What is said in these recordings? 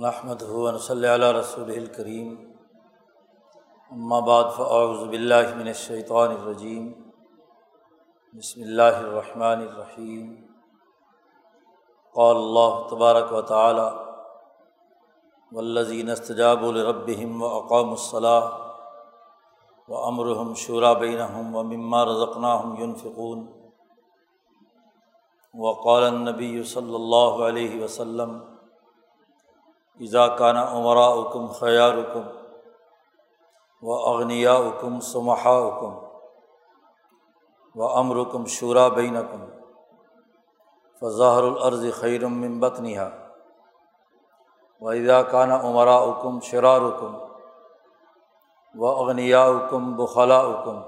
محمد ہُون صلی اللہ رسول الکریم بعد فاعوذ باللہ من الشیطان الرجیم بسم اللہ الرحمن الرحیم قال اللہ تبارک و تعالی والذین استجابوا لربهم واقاموا الصلاة وامرهم شورى بینہم ومما رزقناهم ينفقون. وقال النبی صلی اللہ علیہ وسلم اذا کانہ عمرا حکم خیار حکم و اغنیا حکم سمحا حکم و امرکم شورا بین کم فضاہر العرض خیرم بطنیہ و اذا کانہ عمرا حکم شرار حکم و اغنیا حکم بخلا حکم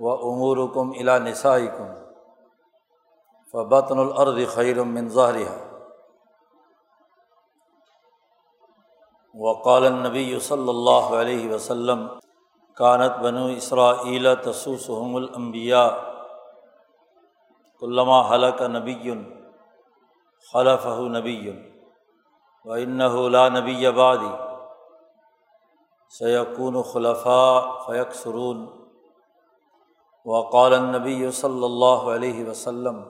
و عمور حکم الا نسائکم فبطن العرض خیرم من ظاہرہ وقال نبی صلی اللہ علیہ وسلم کانت بنو اسرا تسوسحم الانبیاء علامہ حلق نبی خلف نبی و لا نبی آبادی سیقون خلفاء فیق سرون وقال نبی صلی اللہ علیہ وسلم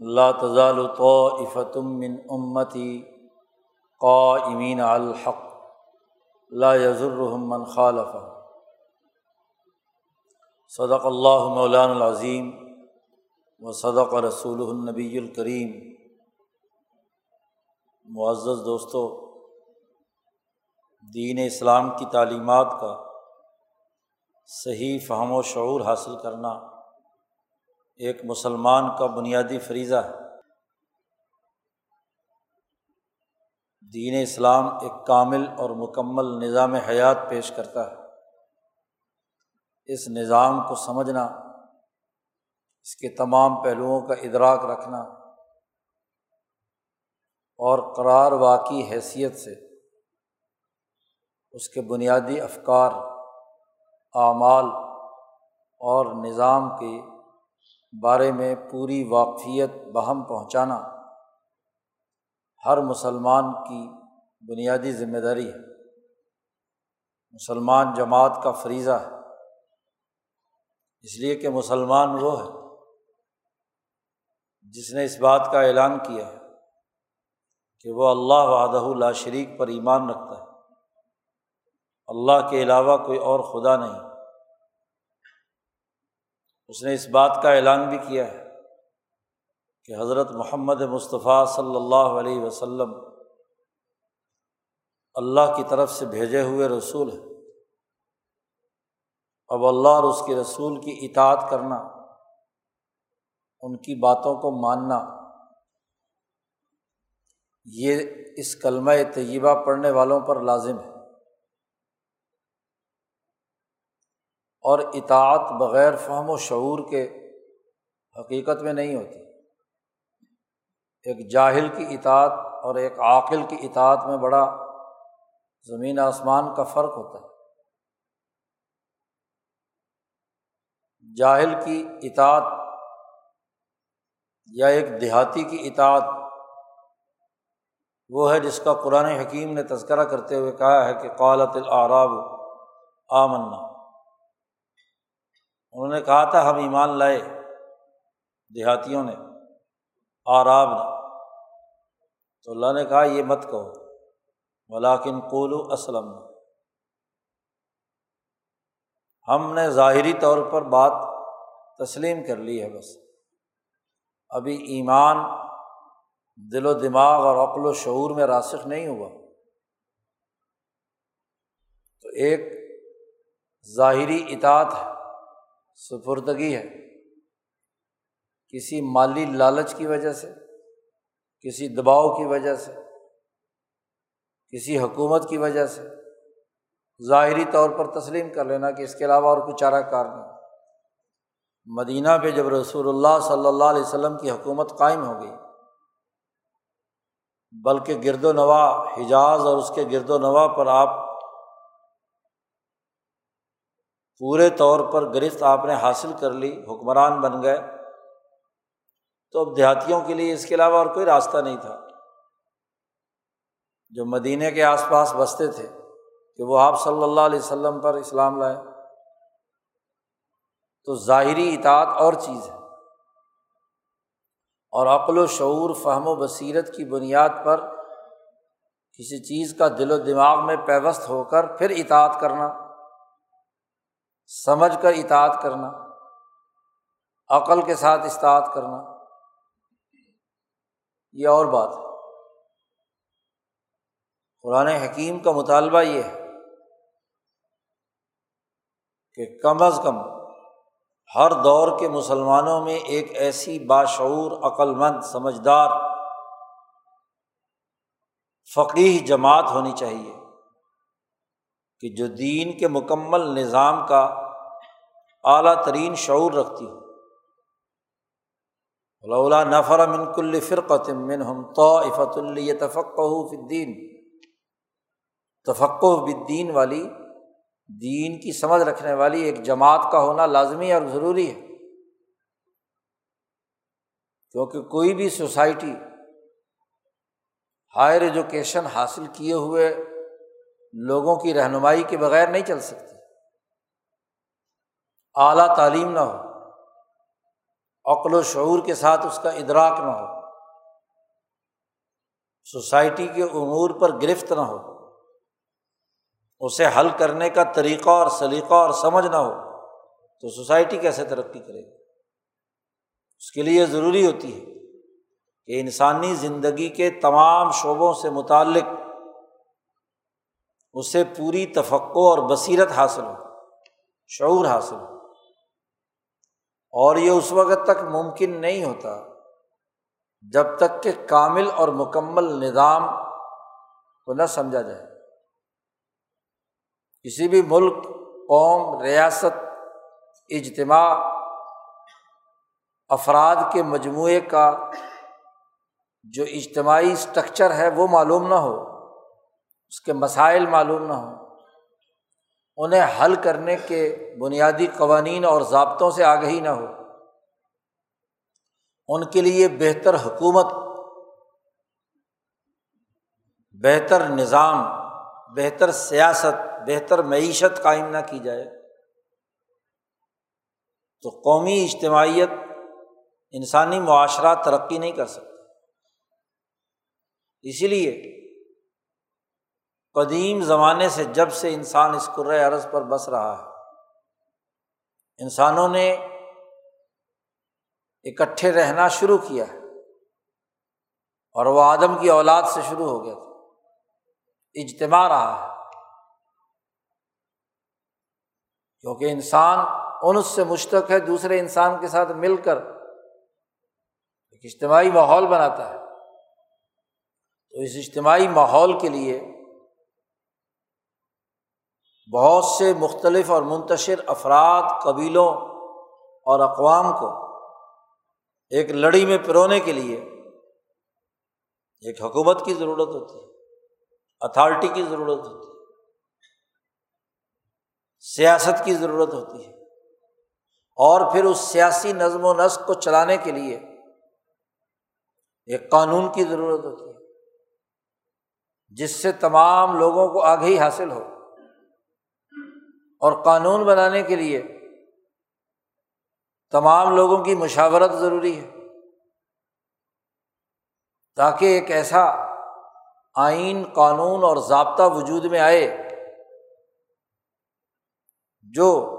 اللہ تضال طفتم من امتی قائمین الحق، لا من خالف صدق اللہ مولان العظیم و صدق رسول النبی الکریم. معزز دوستوں دین اسلام کی تعلیمات کا صحیح فہم و شعور حاصل کرنا ایک مسلمان کا بنیادی فریضہ ہے۔ دین اسلام ایک کامل اور مکمل نظام حیات پیش کرتا ہے۔ اس نظام کو سمجھنا، اس کے تمام پہلوؤں کا ادراک رکھنا اور قرار واقعی حیثیت سے اس کے بنیادی افکار، اعمال اور نظام کے بارے میں پوری واقفیت بہم پہنچانا۔ ہر مسلمان کی بنیادی ذمہ داری ہے۔ مسلمان جماعت کا فریضہ ہے۔ اس لیے کہ مسلمان وہ ہے جس نے اس بات کا اعلان کیا ہے کہ وہ اللہ وعدہ لا شریک پر ایمان رکھتا ہے۔ اللہ کے علاوہ کوئی اور خدا نہیں۔ اس نے اس بات کا اعلان بھی کیا ہے۔ کہ حضرت محمد مصطفیٰ صلی اللہ علیہ وسلم اللہ کی طرف سے بھیجے ہوئے رسول ہے اب اللہ اور اس کے رسول کی اطاعت کرنا، ان کی باتوں کو ماننا، یہ اس کلمہ طیبہ پڑھنے والوں پر لازم ہے۔ اور اطاعت بغیر فہم و شعور کے حقیقت میں نہیں ہوتی۔ ایک جاہل کی اطاعت اور ایک عاقل کی اطاعت میں بڑا زمین آسمان کا فرق ہوتا ہے۔ جاہل کی اطاعت یا ایک دیہاتی کی اطاعت وہ ہے جس کا قرآن حکیم نے تذکرہ کرتے ہوئے کہا ہے کہ قالت العراب آمنا۔ انہوں نے کہا تھا ہم ایمان لائے دیہاتیوں نے۔ آراب نے تو اللہ نے کہا، یہ مت کہو۔ ولاکن قولو اسلم۔ ہم نے ظاہری طور پر بات تسلیم کر لی ہے بس۔ ابھی ایمان دل و دماغ اور عقل و شعور میں راسخ نہیں ہوا۔ تو ایک ظاہری اطاعت ہے، سپردگی ہے۔ کسی مالی لالچ کی وجہ سے، کسی دباؤ کی وجہ سے، کسی حکومت کی وجہ سے ظاہری طور پر تسلیم کر لینا کہ اس کے علاوہ اور کچھ چارہ کار نہیں۔ مدینہ پہ جب رسول اللہ صلی اللہ علیہ وسلم کی حکومت قائم ہو گئی، بلکہ گرد و نواح، حجاز اور اس کے گرد و نواح پر آپ پورے طور پر گرفت آپ نے حاصل کر لی، حکمران بن گئے۔ تو اب دیہاتیوں کے لیے اس کے علاوہ اور کوئی راستہ نہیں تھا۔ جو مدینہ کے آس پاس بستے تھے کہ وہ آپ صلی اللہ علیہ وسلم پر اسلام لائے، تو ظاہری اطاعت اور چیز ہے۔ اور عقل و شعور، فہم و بصیرت کی بنیاد پر کسی چیز کا دل و دماغ میں پیوست ہو کر پھر اطاعت کرنا، سمجھ کر اطاعت کرنا، عقل کے ساتھ استاعت کرنا۔ یہ اور بات ہے۔ قرآن حکیم کا مطالبہ یہ ہے کہ کم از کم ہر دور کے مسلمانوں میں ایک ایسی باشعور، عقلمند، سمجھدار فقیر جماعت ہونی چاہیے کہ جو دین کے مکمل نظام کا اعلیٰ ترین شعور رکھتی ہو۔ اللہ نفر من کل فرقت من ہم تو افت اللہ تفقہ فدین تفقع بدین والی، دین کی سمجھ رکھنے والی ایک جماعت کا ہونا لازمی اور ضروری ہے۔ کیونکہ کوئی بھی سوسائٹی ہائر ایجوکیشن حاصل کیے ہوئے لوگوں کی رہنمائی کے بغیر نہیں چل سکتی۔ اعلیٰ تعلیم نہ ہو۔ عقل و شعور کے ساتھ اس کا ادراک نہ ہو۔ سوسائٹی کے امور پر گرفت نہ ہو۔ اسے حل کرنے کا طریقہ اور سلیقہ اور سمجھ نہ ہو۔ تو سوسائٹی کیسے ترقی کرے گی؟ اس کے لیے ضروری ہوتی ہے کہ انسانی زندگی کے تمام شعبوں سے متعلق اسے پوری تفقع اور بصیرت حاصل ہو، شعور حاصل ہو۔ اور یہ اس وقت تک ممکن نہیں ہوتا جب تک کہ کامل اور مکمل نظام کو نہ سمجھا جائے۔ کسی بھی ملک، قوم، ریاست، اجتماع، افراد کے مجموعے کا جو اجتماعی اسٹرکچر ہے وہ معلوم نہ ہو، اس کے مسائل معلوم نہ ہوں۔ انہیں حل کرنے کے بنیادی قوانین اور ضابطوں سے آگہی نہ ہو۔ ان کے لیے بہتر حکومت، بہتر نظام، بہتر سیاست، بہتر معیشت قائم نہ کی جائے۔ تو قومی اجتماعیت انسانی معاشرہ ترقی نہیں کر سکتا اسی لیے قدیم زمانے سے جب سے انسان اس عرض پر بس رہا ہے، انسانوں نے اکٹھے رہنا شروع کیا ہے، اور وہ آدم کی اولاد سے شروع ہو گیا تھا۔ اجتماع رہا ہے۔ کیونکہ انسان ان سے مشتق ہے، دوسرے انسان کے ساتھ مل کر ایک اجتماعی ماحول بناتا ہے۔ تو اس اجتماعی ماحول کے لیے بہت سے مختلف اور منتشر افراد، قبیلوں اور اقوام کو ایک لڑی میں پرونے کے لیے ایک حکومت کی ضرورت ہوتی ہے، اتھارٹی کی ضرورت ہوتی ہے، سیاست کی ضرورت ہوتی ہے۔ اور پھر اس سیاسی نظم و نسق کو چلانے کے لیے ایک قانون کی ضرورت ہوتی ہے، جس سے تمام لوگوں کو آگے حاصل ہو۔ اور قانون بنانے کے لیے تمام لوگوں کی مشاورت ضروری ہے۔ تاکہ ایک ایسا آئین، قانون اور ضابطہ وجود میں آئے جو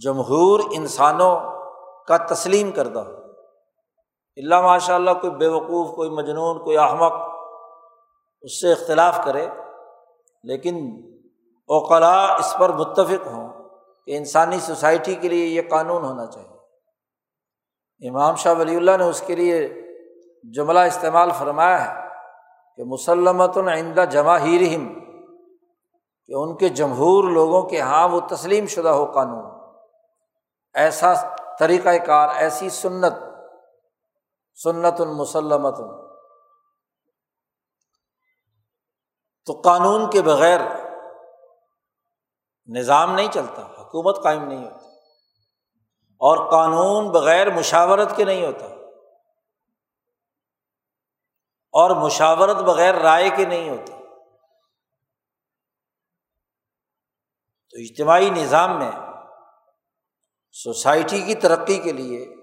جمہور انسانوں کا تسلیم کردہ ہو۔ اللہ ماشاء اللہ کوئی بے وقوف، کوئی مجنون، کوئی احمق اس سے اختلاف کرے، لیکن اوقلا اس پر متفق ہوں کہ انسانی سوسائٹی کے لیے یہ قانون ہونا چاہیے۔ امام شاہ ولی اللہ نے اس کے لیے جملہ استعمال فرمایا ہے کہ مسلمت آئندہ جمع ہی رحم کہ ان کے جمہور لوگوں کے ہاں وہ تسلیم شدہ ہو قانون۔ ایسا طریقۂ کار، ایسی سنت سنت المسلمت تو قانون کے بغیر نظام نہیں چلتا، حکومت قائم نہیں ہوتی۔ اور قانون بغیر مشاورت کے نہیں ہوتا۔ اور مشاورت بغیر رائے کے نہیں ہوتی تو اجتماعی نظام میں سوسائٹی کی ترقی کے لیے،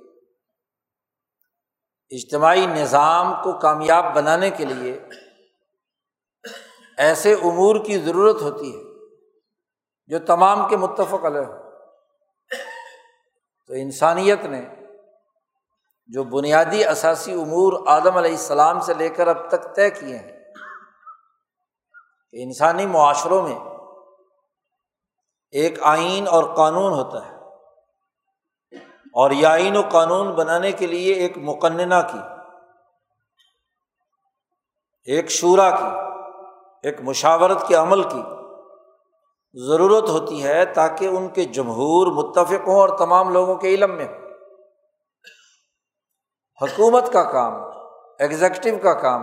اجتماعی نظام کو کامیاب بنانے کے لیے ایسے امور کی ضرورت ہوتی ہے۔ جو تمام کے متفق علیہ ہو تو انسانیت نے جو بنیادی اثاثی امور آدم علیہ السلام سے لے کر اب تک طے کیے ہیں، کہ انسانی معاشروں میں ایک آئین اور قانون ہوتا ہے۔ اور یہ آئین و قانون بنانے کے لیے ایک مقننہ کی، ایک شعرا کی، ایک مشاورت کے عمل کی۔ ضرورت ہوتی ہے تاکہ ان کے جمہور متفق ہوں اور تمام لوگوں کے علم میں ہوں۔ حکومت کا کام ایگزیکٹو کا کام،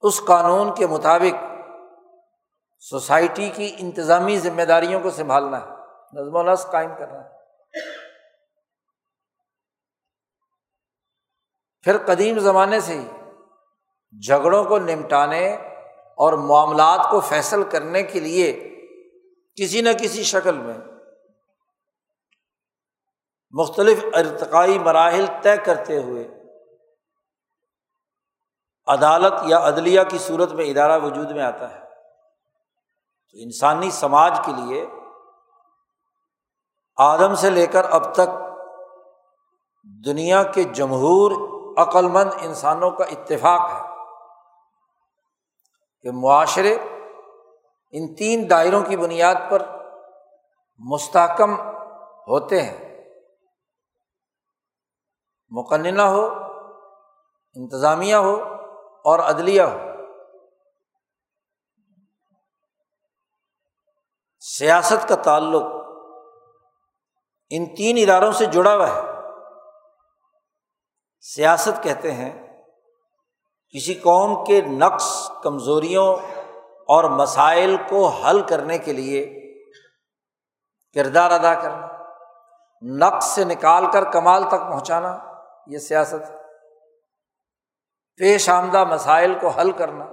اس قانون کے مطابق سوسائٹی کی انتظامی ذمہ داریوں کو سنبھالنا ہے، نظم و نسق قائم کرنا ہے۔ پھر قدیم زمانے سے ہی جھگڑوں کو نمٹانے اور معاملات کو فیصل کرنے کے لیے کسی نہ کسی شکل میں مختلف ارتقائی مراحل طے کرتے ہوئے عدالت یا عدلیہ کی صورت میں ادارہ وجود میں آتا ہے۔ تو انسانی سماج کے لیے آدم سے لے کر اب تک دنیا کے جمہور عقلمند انسانوں کا اتفاق ہے۔ کہ معاشرے ان تین دائروں کی بنیاد پر مستحکم ہوتے ہیں۔ مقننہ ہو، انتظامیہ ہو اور عدلیہ ہو۔ سیاست کا تعلق ان تین اداروں سے جڑا ہوا ہے۔ سیاست کہتے ہیں کسی قوم کے نقص کمزوریوں اور مسائل کو حل کرنے کے لیے کردار ادا کرنا، نقص سے نکال کر کمال تک پہنچانا، یہ سیاست پیش آمدہ مسائل کو حل کرنا،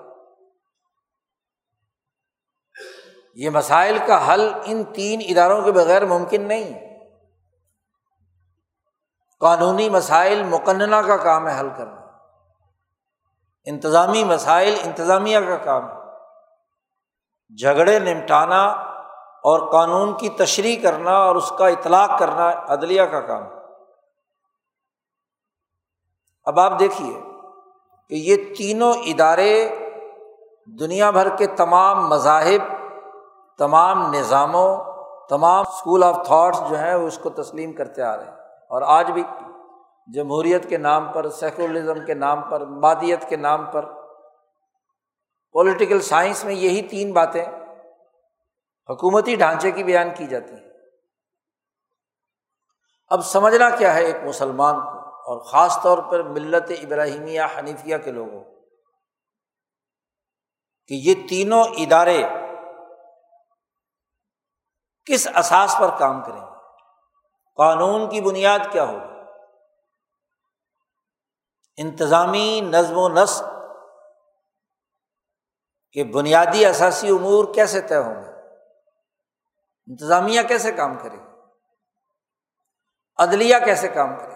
یہ مسائل کا حل ان تین اداروں کے بغیر ممکن نہیں۔ قانونی مسائل مقننہ کا کام ہے حل کرنا۔ انتظامی مسائل، انتظامیہ کا کام ہے۔ جھگڑے نمٹانا اور قانون کی تشریح کرنا اور اس کا اطلاق کرنا عدلیہ کا کام ہے۔ اب آپ دیکھیے کہ یہ تینوں ادارے دنیا بھر کے تمام مذاہب، تمام نظاموں، تمام اسکول آف تھاٹس جو ہیں، وہ اس کو تسلیم کرتے آ رہے ہیں۔ اور آج بھی جمہوریت کے نام پر، سیکولرزم کے نام پر، مادیت کے نام پر۔ پولیٹیکل سائنس میں یہی تین باتیں حکومتی ڈھانچے کی بیان کی جاتی ہیں۔ اب سمجھنا کیا ہے ایک مسلمان کو اور خاص طور پر ملت ابراہیمیہ حنیفیہ کے لوگوں کہ یہ تینوں ادارے کس اساس پر کام کریں گے؟ قانون کی بنیاد کیا ہوگی؟ انتظامی نظم و نسق کے بنیادی اثاثی امور کیسے طے ہوں گے؟ انتظامیہ کیسے کام کرے عدلیہ کیسے کام کرے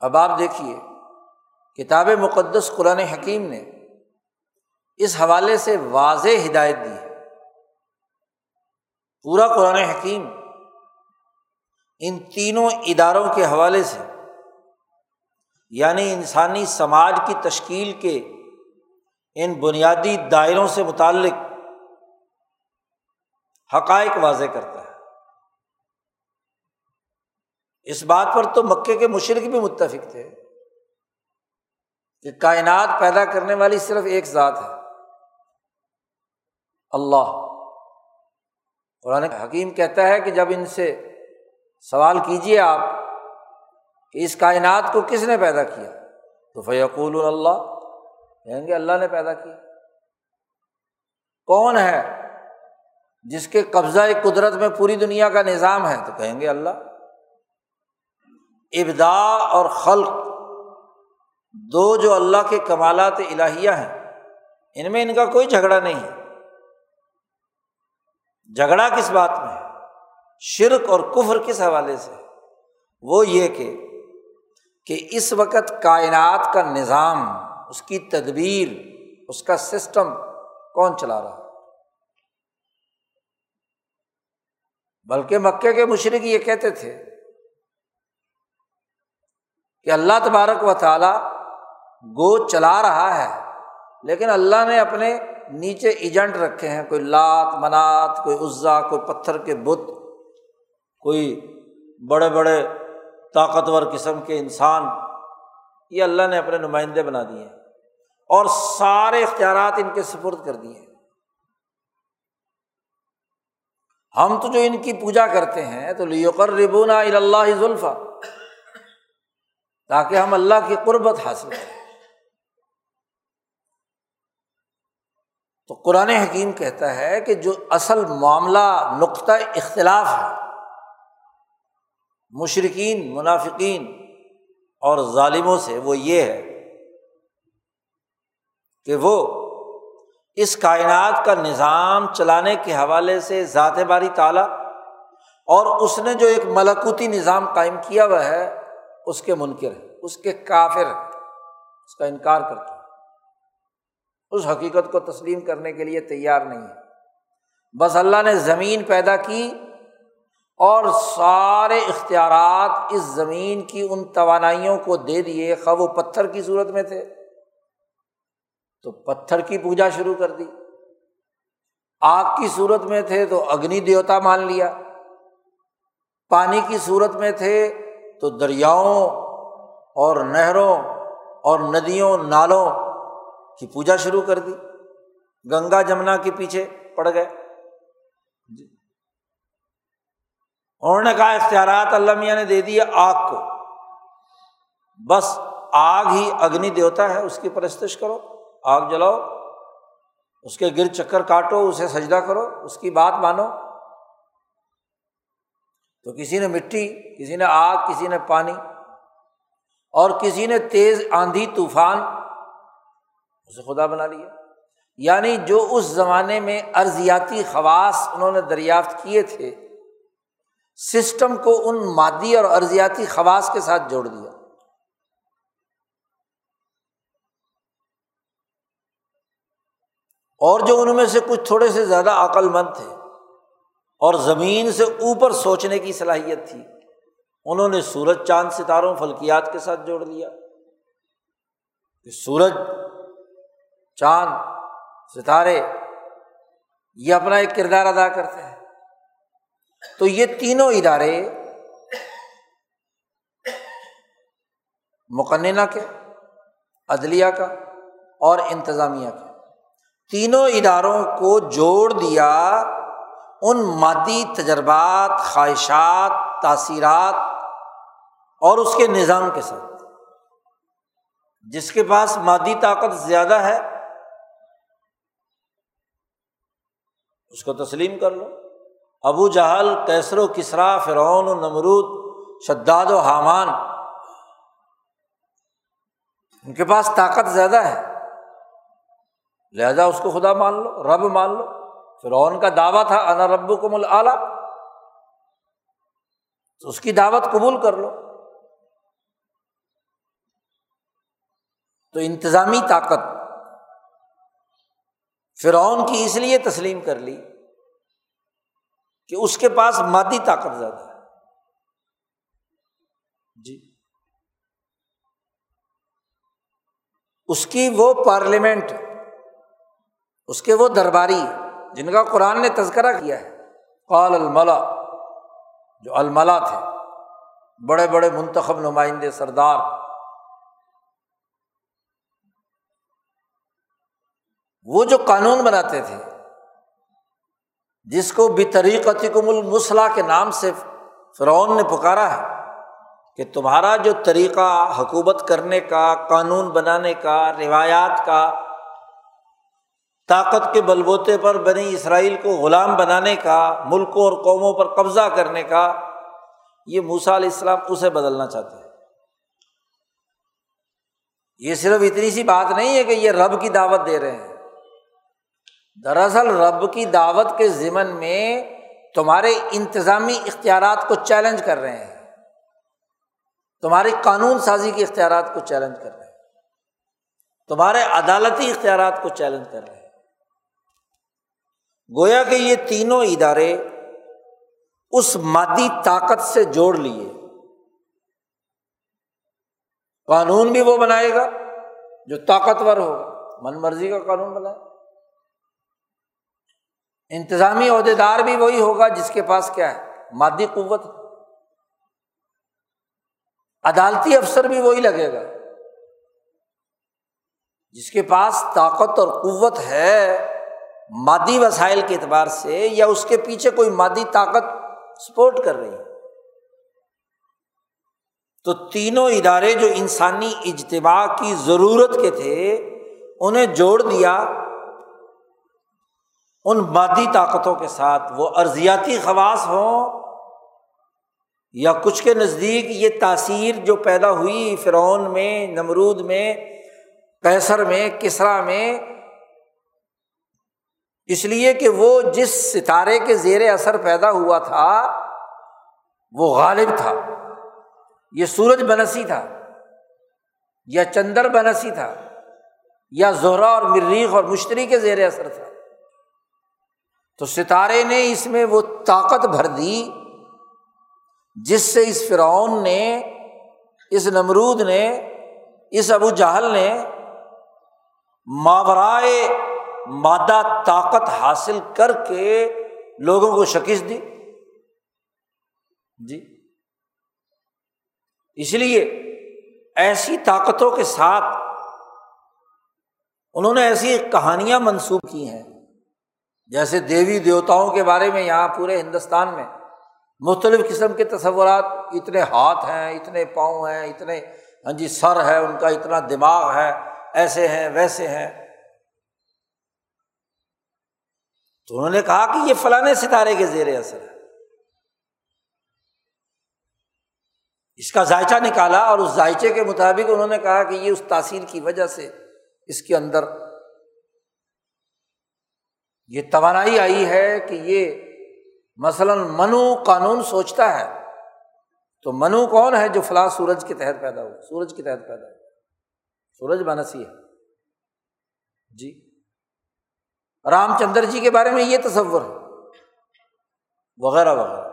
اب آپ دیکھیے، کتاب مقدس قرآن حکیم نے اس حوالے سے واضح ہدایت دی ہے۔ پورا قرآن حکیم ان تینوں اداروں کے حوالے سے یعنی انسانی سماج کی تشکیل کے ان بنیادی دائروں سے متعلق حقائق واضح کرتا ہے۔ اس بات پر تو مکے کے مشرق بھی متفق تھے کہ کائنات پیدا کرنے والی صرف ایک ذات ہے۔ اللہ۔ قرآن حکیم کہتا ہے کہ جب ان سے سوال کیجیے آپ کہ اس کائنات کو کس نے پیدا کیا؟ تو فیقول اللہ یعنی کہیں گے اللہ نے پیدا کیا۔ کون ہے جس کے قبضہ قدرت میں پوری دنیا کا نظام ہے؟ تو کہیں گے اللہ۔ ابدا اور خلق، دو جو اللہ کے کمالات الہیہ ہیں، ان میں ان کا کوئی جھگڑا نہیں ہے۔ جھگڑا کس بات میں ہے؟ شرک اور کفر کس حوالے سے وہ یہ کہ کہ اس وقت کائنات کا نظام، اس کی تدبیر، اس کا سسٹم کون چلا رہا بلکہ مکے کے مشرق یہ کہتے تھے کہ اللہ تبارک و تعالیٰ گو چلا رہا ہے، لیکن اللہ نے اپنے نیچے ایجنٹ رکھے ہیں، کوئی لات، منات، کوئی عزا، کوئی پتھر کے بت کوئی بڑے بڑے طاقتور قسم کے انسان، یہ اللہ نے اپنے نمائندے بنا دیے ہیں۔ اور سارے اختیارات ان کے سپرد کر دیے ہم تو جو ان کی پوجا کرتے ہیں، تو لیوکر ربونا اللہ ذلفا تاکہ ہم اللہ کی قربت حاصل کریں۔ تو قرآن حکیم کہتا ہے کہ جو اصل معاملہ، نقطۂ اختلاف ہے مشرقین منافقین اور ظالموں سے وہ یہ ہے کہ وہ اس کائنات کا نظام چلانے کے حوالے سے ذات باری تعالیٰ اور اس نے جو ایک ملکوتی نظام قائم کیا ہوا ہے، اس کے منکر ہے اس کے کافر ہے اس کا انکار کرتے اس حقیقت کو تسلیم کرنے کے لیے تیار نہیں ہے بس اللہ نے زمین پیدا کی اور سارے اختیارات اس زمین کی ان توانائیوں کو دے دیے، خواہ وہ پتھر کی صورت میں تھے۔ تو پتھر کی پوجا شروع کر دی۔ آگ کی صورت میں تھے تو اگنی دیوتا مان لیا۔ پانی کی صورت میں تھے تو دریاؤں اور نہروں اور ندیوں، نالوں کی پوجا شروع کر دی۔ گنگا جمنا کے پیچھے پڑ گئے جی انہوں نے کہا اختیارات اللہ میاں نے دے دیا آگ کو۔ بس آگ ہی اگنی دیوتا ہے، اس کی پرستش کرو، آگ جلاؤ، اس کے گر چکر کاٹو، اسے سجدہ کرو، اس کی بات مانو۔ تو کسی نے مٹی، کسی نے آگ، کسی نے پانی، اور کسی نے تیز آندھی طوفان، اسے خدا بنا لیا۔ یعنی جو اس زمانے میں ارضیاتی خواص انہوں نے دریافت کیے تھے سسٹم کو ان مادی اور ارضیاتی خواص کے ساتھ جوڑ دیا۔ اور جو ان میں سے کچھ تھوڑے سے زیادہ عقل مند تھے اور زمین سے اوپر سوچنے کی صلاحیت تھی، انہوں نے سورج چاند ستاروں، فلکیات کے ساتھ جوڑ دیا کہ سورج، چاند، ستارے، یہ اپنا ایک کردار ادا کرتے ہیں۔ تو یہ تینوں ادارے مقننہ کے، عدلیہ کا اور انتظامیہ کا تینوں اداروں کو جوڑ دیا ان مادی تجربات، خواہشات، تاثیرات اور اس کے نظام کے ساتھ۔ جس کے پاس مادی طاقت زیادہ ہے، اس کو تسلیم کر لو۔ ابو جہل کیسر و کسرا فرعون و نمرود، شداد و حامان۔ ان کے پاس طاقت زیادہ ہے۔ لہذا اس کو خدا مان لو، رب مان لو۔ فرعون کا دعویٰ تھا، انا رب کو مل اعلیٰ تو اس کی دعوت قبول کر لو۔ تو انتظامی طاقت۔ فرعون کی اس لیے تسلیم کر لی۔ کہ اس کے پاس مادی طاقت زیادہ ہے۔ جی۔ اس کی وہ پارلیمنٹ، اس کے وہ درباری جن کا قرآن نے تذکرہ کیا ہے، قال الملا، جو الملا تھے، بڑے بڑے منتخب نمائندے، سردار۔ وہ جو قانون بناتے تھے جس کو بطریقتی کم المسلح کے نام سے فرعون نے پکارا ہے کہ تمہارا جو طریقہ حکومت کرنے کا، قانون بنانے کا، روایات کا، طاقت کے بلبوتے پر بنی اسرائیل کو غلام بنانے کا، ملکوں اور قوموں پر قبضہ کرنے کا، یہ موسا علیہ السلام اسے بدلنا چاہتے ہیں۔ یہ صرف اتنی سی بات نہیں ہے کہ یہ رب کی دعوت دے رہے ہیں۔ دراصل رب کی دعوت کے ذمن میں تمہارے انتظامی اختیارات کو چیلنج کر رہے ہیں۔ تمہاری قانون سازی کے اختیارات کو چیلنج کر رہے ہیں۔ تمہارے عدالتی اختیارات کو چیلنج کر رہے ہیں۔ گویا کہ یہ تینوں ادارے اس مادی طاقت سے جوڑ لیے۔ قانون بھی وہ بنائے گا جو طاقتور ہوگا من مرضی کا قانون بنائے۔ انتظامی عہدیدار بھی وہی ہوگا جس کے پاس کیا ہے؟ مادی قوت عدالتی افسر بھی وہی لگے گا۔ جس کے پاس طاقت اور قوت ہے مادی وسائل کے اعتبار سے یا اس کے پیچھے کوئی مادی طاقت سپورٹ کر رہی ہے۔ تو تینوں ادارے جو انسانی اجتماع کی ضرورت کے تھے، انہیں جوڑ دیا ان مادی طاقتوں کے ساتھ وہ ارضیاتی خواص ہوں یا کچھ کے نزدیک یہ تاثیر جو پیدا ہوئی فرعون میں، نمرود میں کیسر میں، کسرا میں، اس لیے کہ وہ جس ستارے کے زیر اثر پیدا ہوا تھا، وہ غالب تھا۔ یہ سورج بنسی تھا، یا چندر بنسی تھا، یا زہرا اور مریخ اور مشتری کے زیر اثر تھا۔ تو ستارے نے اس میں وہ طاقت بھر دی جس سے اس فرعون نے، اس نمرود نے، اس ابو جہل نے ماورائے مادہ طاقت حاصل کر کے لوگوں کو شکست دی۔ جی۔ اس لیے ایسی طاقتوں کے ساتھ انہوں نے ایسی کہانیاں منسوخ کی ہیں۔ جیسے دیوی دیوتاؤں کے بارے میں یہاں پورے ہندوستان میں مختلف قسم کے تصورات اتنے ہاتھ ہیں، اتنے پاؤں ہیں، اتنے ہاں جی سر ہے، ان کا اتنا دماغ ہے، ایسے ہیں، ویسے ہیں۔ تو انہوں نے کہا کہ یہ فلاں ستارے کے زیر اثر ہے۔ اس کا ذائچہ نکالا اور اس ذائچے کے مطابق انہوں نے کہا کہ یہ اس تاثیر کی وجہ سے اس کے اندر یہ توانائی آئی ہے کہ یہ مثلاً منو قانون سوچتا ہے، تو منو کون ہے جو فلاں سورج کے تحت پیدا ہوا؟ سورج کے تحت پیدا ہوا۔ سورج بنسی ہے۔ جی۔ رام چندر جی کے بارے میں یہ تصور ہے۔ وغیرہ وغیرہ۔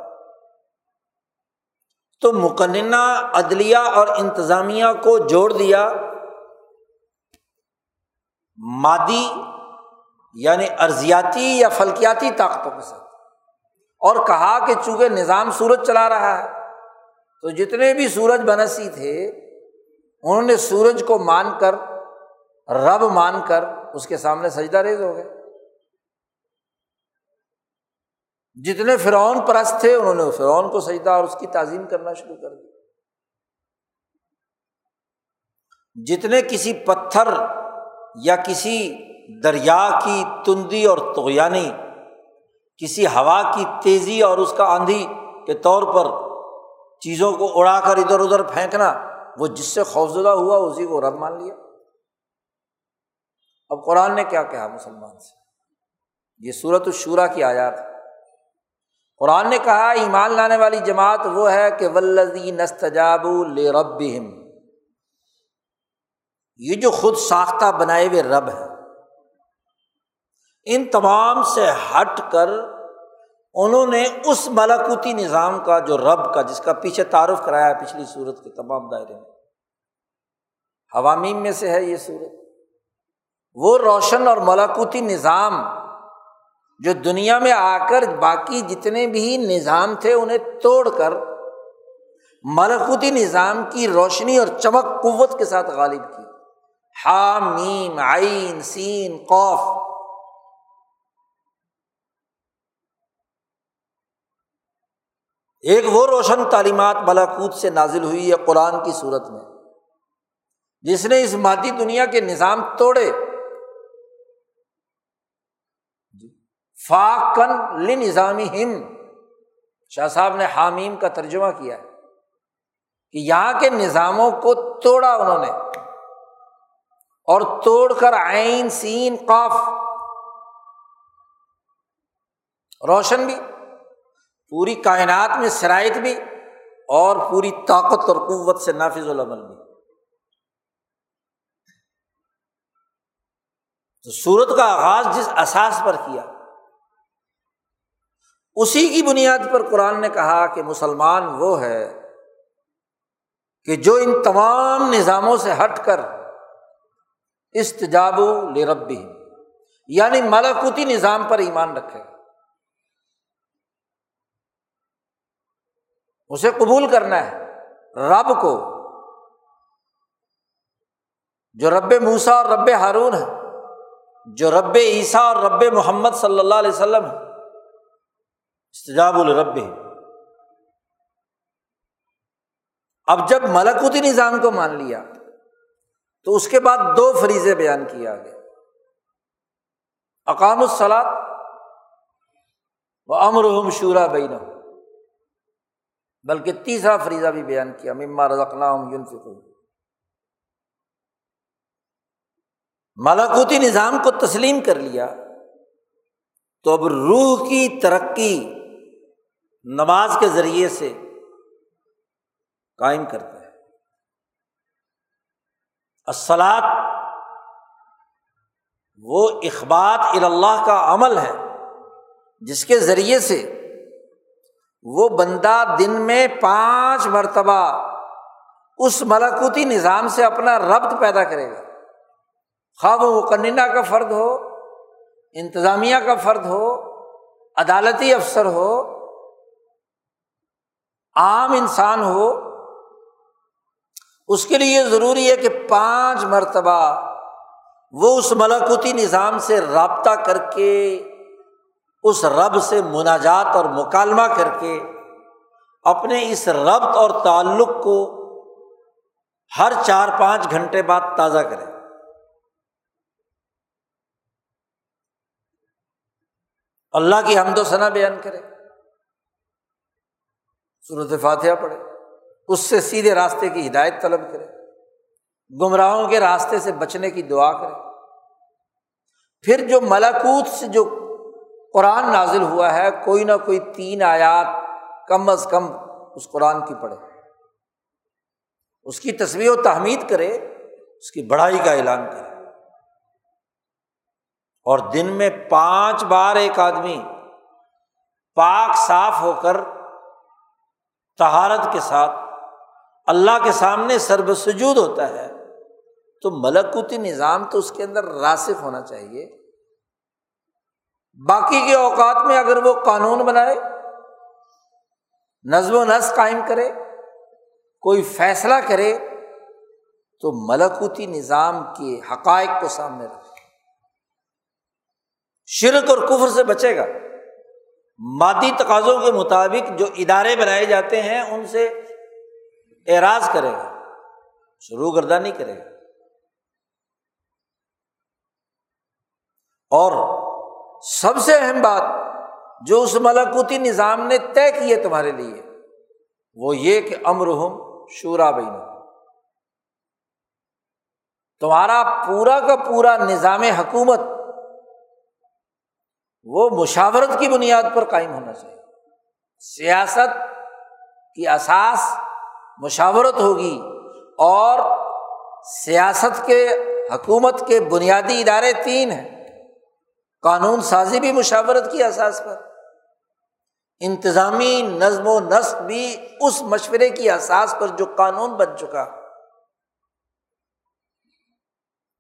تو مقننہ عدلیہ اور انتظامیہ کو جوڑ دیا، مادی یعنی ارضیاتی یا فلکیاتی طاقتوں کے ساتھ۔ اور کہا کہ چونکہ نظام سورج چلا رہا ہے، تو جتنے بھی سورج بنسی تھے، انہوں نے سورج کو مان کر، رب مان کر اس کے سامنے سجدہ ریز ہو گئے۔ جتنے فرعون پرست تھے، انہوں نے فرعون کو سجدہ اور اس کی تعظیم کرنا شروع کر دی جتنے کسی پتھر یا کسی دریا کی تندی اور تغیانی کسی ہوا کی تیزی اور اس کا آندھی کے طور پر چیزوں کو اڑا کر ادھر ادھر پھینکنا، وہ جس سے خوفزدہ ہوا اسی کو رب مان لیا۔ اب قرآن نے کیا کہا مسلمان سے؟ یہ صورت الشورا کی آیات قرآن نے کہا، ایمان لانے والی جماعت وہ ہے کہ ولزی نستجاب رب یہ جو خود ساختہ بنائے ہوئے رب ہے ان تمام سے ہٹ کر انہوں نے اس ملاکوتی نظام کا جو رب کا جس کا پیچھے تعارف کرایا پچھلی صورت کے تمام دائرے میں۔ حوامیم میں سے ہے یہ صورت۔ وہ روشن اور ملاکوتی نظام جو دنیا میں آ کر باقی جتنے بھی نظام تھے انہیں توڑ کر ملکوتی نظام کی روشنی اور چمک قوت کے ساتھ غالب کی۔ حامیم، عین، سین قوف ایک وہ روشن تعلیمات ملاکوت سے نازل ہوئی ہے قرآن کی صورت میں، جس نے اس مادی دنیا کے نظام توڑے۔ فاقن نظامی ہم شاہ صاحب نے حامیم کا ترجمہ کیا ہے کہ یہاں کے نظاموں کو توڑا انہوں نے۔ اور توڑ کر عین، سین، قاف، روشن بھی۔ پوری کائنات میں شرائط بھی اور پوری طاقت اور قوت سے نافذ العمل بھی۔ تو سورت کا آغاز جس اساس پر کیا، اسی کی بنیاد پر قرآن نے کہا کہ مسلمان وہ ہے کہ جو ان تمام نظاموں سے ہٹ کر استجاب لے ربی یعنی ملاکوتی نظام پر ایمان رکھے۔ اسے قبول کرنا ہے رب کو، جو رب موسا اور رب ہارون ہے جو رب عیسیٰ اور رب محمد صلی اللہ علیہ وسلم ہے استجاب الرب اب جب ملکوتی نظام کو مان لیا، تو اس کے بعد دو فریضے بیان کیا گیا اقام السلاد و امرحم شورا بین بلکہ تیسرا فریضہ بھی بیان کیا، مما رضم یونفک ملاکوتی نظام کو تسلیم کر لیا تو اب روح کی ترقی نماز کے ذریعے سے قائم کرتا ہے۔ السلاد وہ اخبات اللہ کا عمل ہے جس کے ذریعے سے وہ بندہ دن میں پانچ مرتبہ اس ملاکوتی نظام سے اپنا ربط پیدا کرے گا۔ خواب وہ کنینا کا فرد ہو، انتظامیہ کا فرد ہو، عدالتی افسر ہو، عام انسان ہو، اس کے لیے ضروری ہے کہ پانچ مرتبہ وہ اس ملاکوتی نظام سے رابطہ کر کے اس رب سے مناجات اور مکالمہ کر کے اپنے اس ربط اور تعلق کو ہر چار پانچ گھنٹے بعد تازہ کرے۔ اللہ کی حمد و ثنا بیان کرے۔ صورت فاتحہ پڑھے۔ اس سے سیدھے راستے کی ہدایت طلب کرے۔ گمراہوں کے راستے سے بچنے کی دعا کرے۔ پھر جو ملاکوت سے جو قرآن نازل ہوا ہے، کوئی نہ کوئی تین آیات کم از کم اس قرآن کی پڑھے۔ اس کی تصویر و تحمید کرے، اس کی بڑائی کا اعلان کرے۔ اور دن میں پانچ بار ایک آدمی پاک صاف ہو کر تہارت کے ساتھ اللہ کے سامنے سرب سجود ہوتا ہے، تو ملکوتی نظام تو اس کے اندر راسف ہونا چاہیے۔ باقی کے اوقات میں اگر وہ قانون بنائے، نظم و نسق قائم کرے، کوئی فیصلہ کرے، تو ملکوتی نظام کے حقائق کو سامنے رکھے۔ شرک اور کفر سے بچے گا۔ مادی تقاضوں کے مطابق جو ادارے بنائے جاتے ہیں، ان سے اعراض کرے گا، شروع گردانی کرے گا۔ اور سب سے اہم بات جو اس ملاکوتی نظام نے طے کی ہے تمہارے لیے، وہ یہ کہ امر ہم شورا بین تمہارا پورا کا پورا نظام حکومت وہ مشاورت کی بنیاد پر قائم ہونا چاہیے۔ سیاست کی اساس مشاورت ہوگی اور سیاست کے حکومت کے بنیادی ادارے تین ہیں۔ قانون سازی بھی مشاورت کی احساس پر۔ انتظامی نظم و نسق بھی اس مشورے کی احساس پر جو قانون بن چکا۔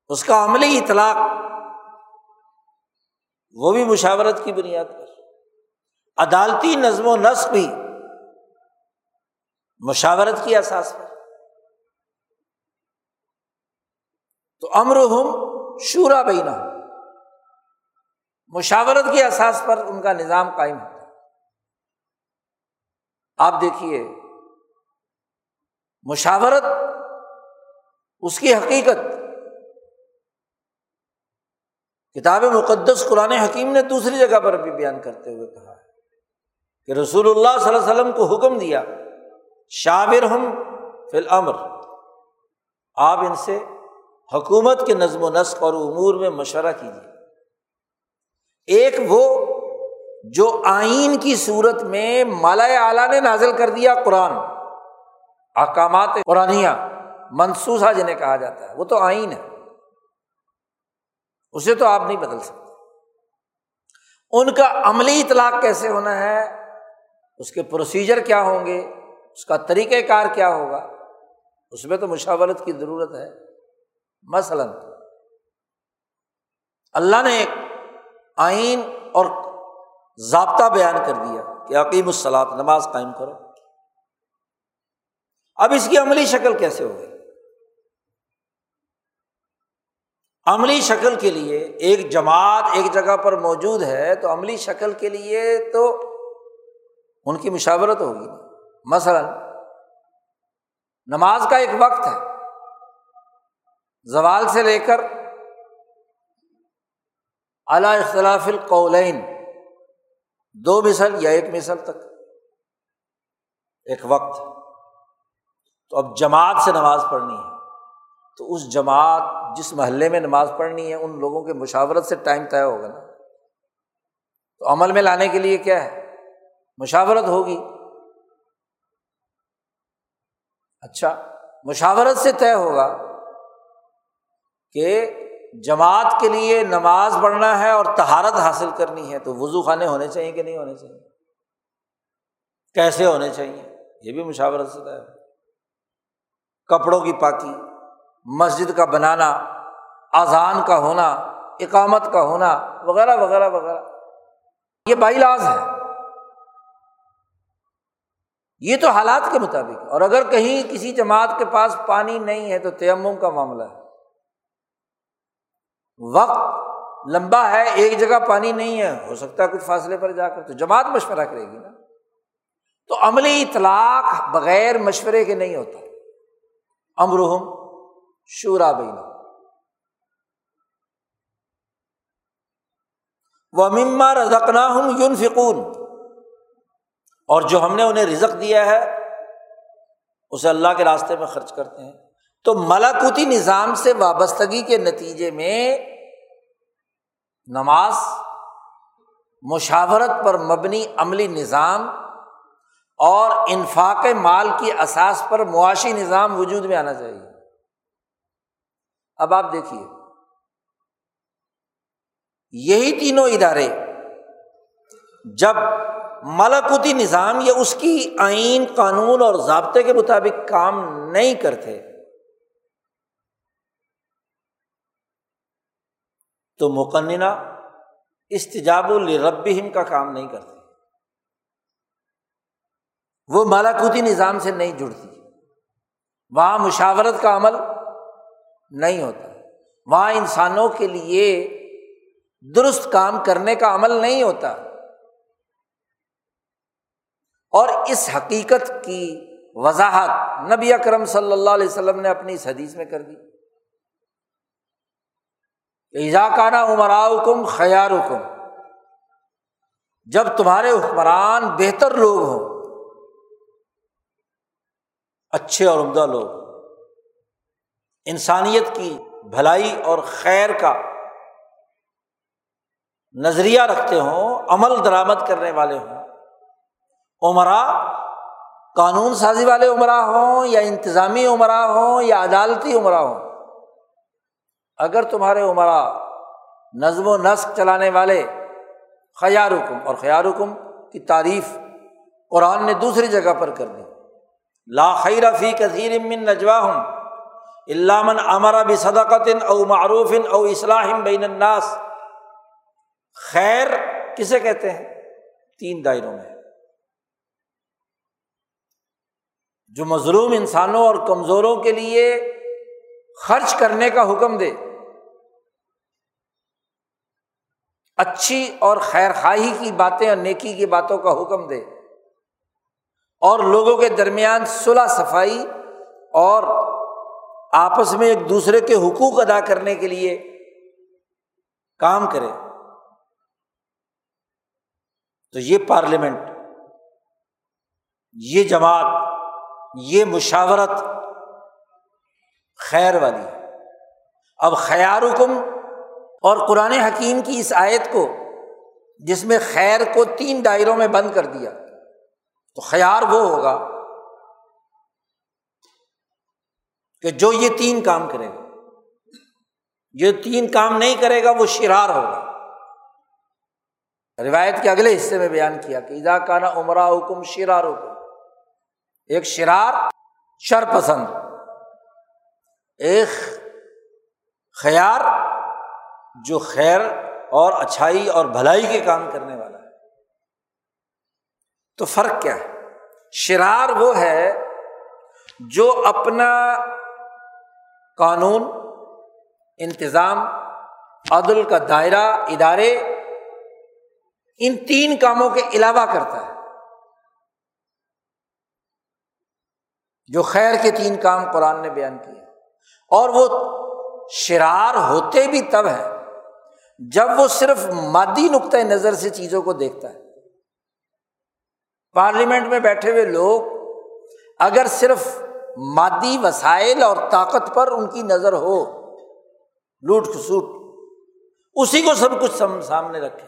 اس کا عملی اطلاق وہ بھی مشاورت کی بنیاد پر۔ عدالتی نظم و نسق بھی مشاورت کی احساس پر۔ تو امر ہم شورا بینا مشاورت کے احساس پر ان کا نظام قائم ہوتا ہے۔ آپ دیکھیے، مشاورت اس کی حقیقت، کتاب مقدس قرآن حکیم نے دوسری جگہ پر بھی بیان کرتے ہوئے کہا کہ رسول اللہ صلی اللہ علیہ وسلم کو حکم دیا شابر ہم فی الامر، آپ ان سے حکومت کے نظم و نسق اور امور میں مشورہ کیجیے ایک وہ جو آئین کی صورت میں مالا اعلیٰ نے نازل کر دیا قرآن۔ احکامات قرآن منسوسا جنہیں کہا جاتا ہے، وہ تو آئین ہے۔ اسے تو آپ نہیں بدل سکتے۔ ان کا عملی اطلاق کیسے ہونا ہے؟ اس کے پروسیجر کیا ہوں گے؟ اس کا طریقۂ کار کیا ہوگا؟ اس میں تو مشاورت کی ضرورت ہے۔ مثلاً اللہ نے ایک آئین اور ضابطہ بیان کر دیا کہ عقیم الصلاط نماز قائم کرو۔ اب اس کی عملی شکل کیسے ہو گئی عملی شکل کے لیے ایک جماعت ایک جگہ پر موجود ہے تو عملی شکل کے لیے تو ان کی مشاورت ہوگی۔ مثلاً، نماز کا ایک وقت ہے۔ زوال سے لے کر اعلی اختلاف القولین دو مثل یا ایک مثل تک۔ ایک وقت۔ تو اب جماعت سے نماز پڑھنی ہے۔ تو اس جماعت جس محلے میں نماز پڑھنی ہے، ان لوگوں کے مشاورت سے ٹائم طے ہوگا نا۔ تو عمل میں لانے کے لیے کیا ہے؟ مشاورت ہوگی۔ اچھا مشاورت سے طے ہوگا کہ جماعت کے لیے نماز پڑھنا ہے اور تہارت حاصل کرنی ہے تو وضو خانے ہونے چاہیے کہ نہیں ہونے چاہیے؟ کیسے ہونے چاہیے؟ یہ بھی مشاورت سے طے کپڑوں کی پاکی، مسجد کا بنانا اذان کا ہونا، اقامت کا ہونا، وغیرہ وغیرہ وغیرہ۔ یہ بائی لاز ہے۔ یہ تو حالات کے مطابق اور اگر کہیں کسی جماعت کے پاس پانی نہیں ہے تو تیمم کا معاملہ ہے۔ وقت لمبا ہے، ایک جگہ پانی نہیں ہے، ہو سکتا ہے کچھ فاصلے پر جا کر تو جماعت مشورہ کرے گی نا۔ تو عملی اطلاق بغیر مشورے کے نہیں ہوتا۔ امرحم شورا بینا وہ مما رزکنا ہوں یون فکون اور جو ہم نے انہیں رزق دیا ہے، اسے اللہ کے راستے میں خرچ کرتے ہیں۔ تو ملاکوتی نظام سے وابستگی کے نتیجے میں نماز، مشاورت پر مبنی عملی نظام اور انفاق مال کی اساس پر معاشی نظام وجود میں آنا چاہیے۔ اب آپ دیکھیے۔ یہی تینوں ادارے جب ملکوتی نظام یا اس کی آئین قانون اور ضابطے کے مطابق کام نہیں کرتے تو مقننہ استجاب الربہم کا کام نہیں کرتی وہ مالاکوتی نظام سے نہیں جڑتی۔ وہاں مشاورت کا عمل نہیں ہوتا۔ وہاں انسانوں کے لیے درست کام کرنے کا عمل نہیں ہوتا۔ اور اس حقیقت کی وضاحت نبی اکرم صلی اللہ علیہ وسلم نے اپنی اس حدیث میں کر دی۔ کانا عمراؤ کم خیار کم جب تمہارے حکمران بہتر لوگ ہوں، اچھے اور عمدہ لوگ، انسانیت کی بھلائی اور خیر کا نظریہ رکھتے ہوں، عمل درآمد کرنے والے ہوں عمرا قانون سازی والے عمرا ہوں یا انتظامی عمرا ہوں یا عدالتی عمرا ہوں اگر تمہارے عمرا نظم و نسق چلانے والے خیار حکم اور خیار حکم کی تعریف قرآن نے دوسری جگہ پر کر دی۔ لا خیر فی کثیر من نجوا ہوں علامن امرا بھی صداقت او معروف او اصلاح بین الناس۔ خیر کسے کہتے ہیں؟ تین دائروں میں۔ جو مظلوم انسانوں اور کمزوروں کے لیے خرچ کرنے کا حکم دے۔ اچھی اور خیر خواہی کی باتیں اور نیکی کی باتوں کا حکم دے۔ اور لوگوں کے درمیان صلاح صفائی اور آپس میں ایک دوسرے کے حقوق ادا کرنے کے لیے کام کرے۔ تو یہ پارلیمنٹ، یہ جماعت، یہ مشاورت خیر والی ہے۔ اب خیار حکم اور قرآن حکیم کی اس آیت کو جس میں خیر کو تین دائروں میں بند کر دیا، تو خیار وہ ہوگا کہ جو یہ تین کام کرے گا، جو تین کام نہیں کرے گا، وہ شرار ہوگا۔ روایت کے اگلے حصے میں بیان کیا کہ ادا کا نا عمرہ حکم شرار حکم ایک شرار شر پسند۔ ایک خیار جو خیر اور اچھائی اور بھلائی کے کام کرنے والا ہے۔ تو فرق کیا ہے؟ شرار وہ ہے جو اپنا قانون، انتظام، عدل کا دائرہ، ادارے ان تین کاموں کے علاوہ کرتا ہے۔ جو خیر کے تین کام قرآن نے بیان کیے۔ اور وہ شرار ہوتے بھی تب ہے جب وہ صرف مادی نقطۂ نظر سے چیزوں کو دیکھتا ہے۔ پارلیمنٹ میں بیٹھے ہوئے لوگ اگر صرف مادی وسائل اور طاقت پر ان کی نظر ہو، لوٹ کھسوٹ اسی کو سب کچھ سامنے رکھے،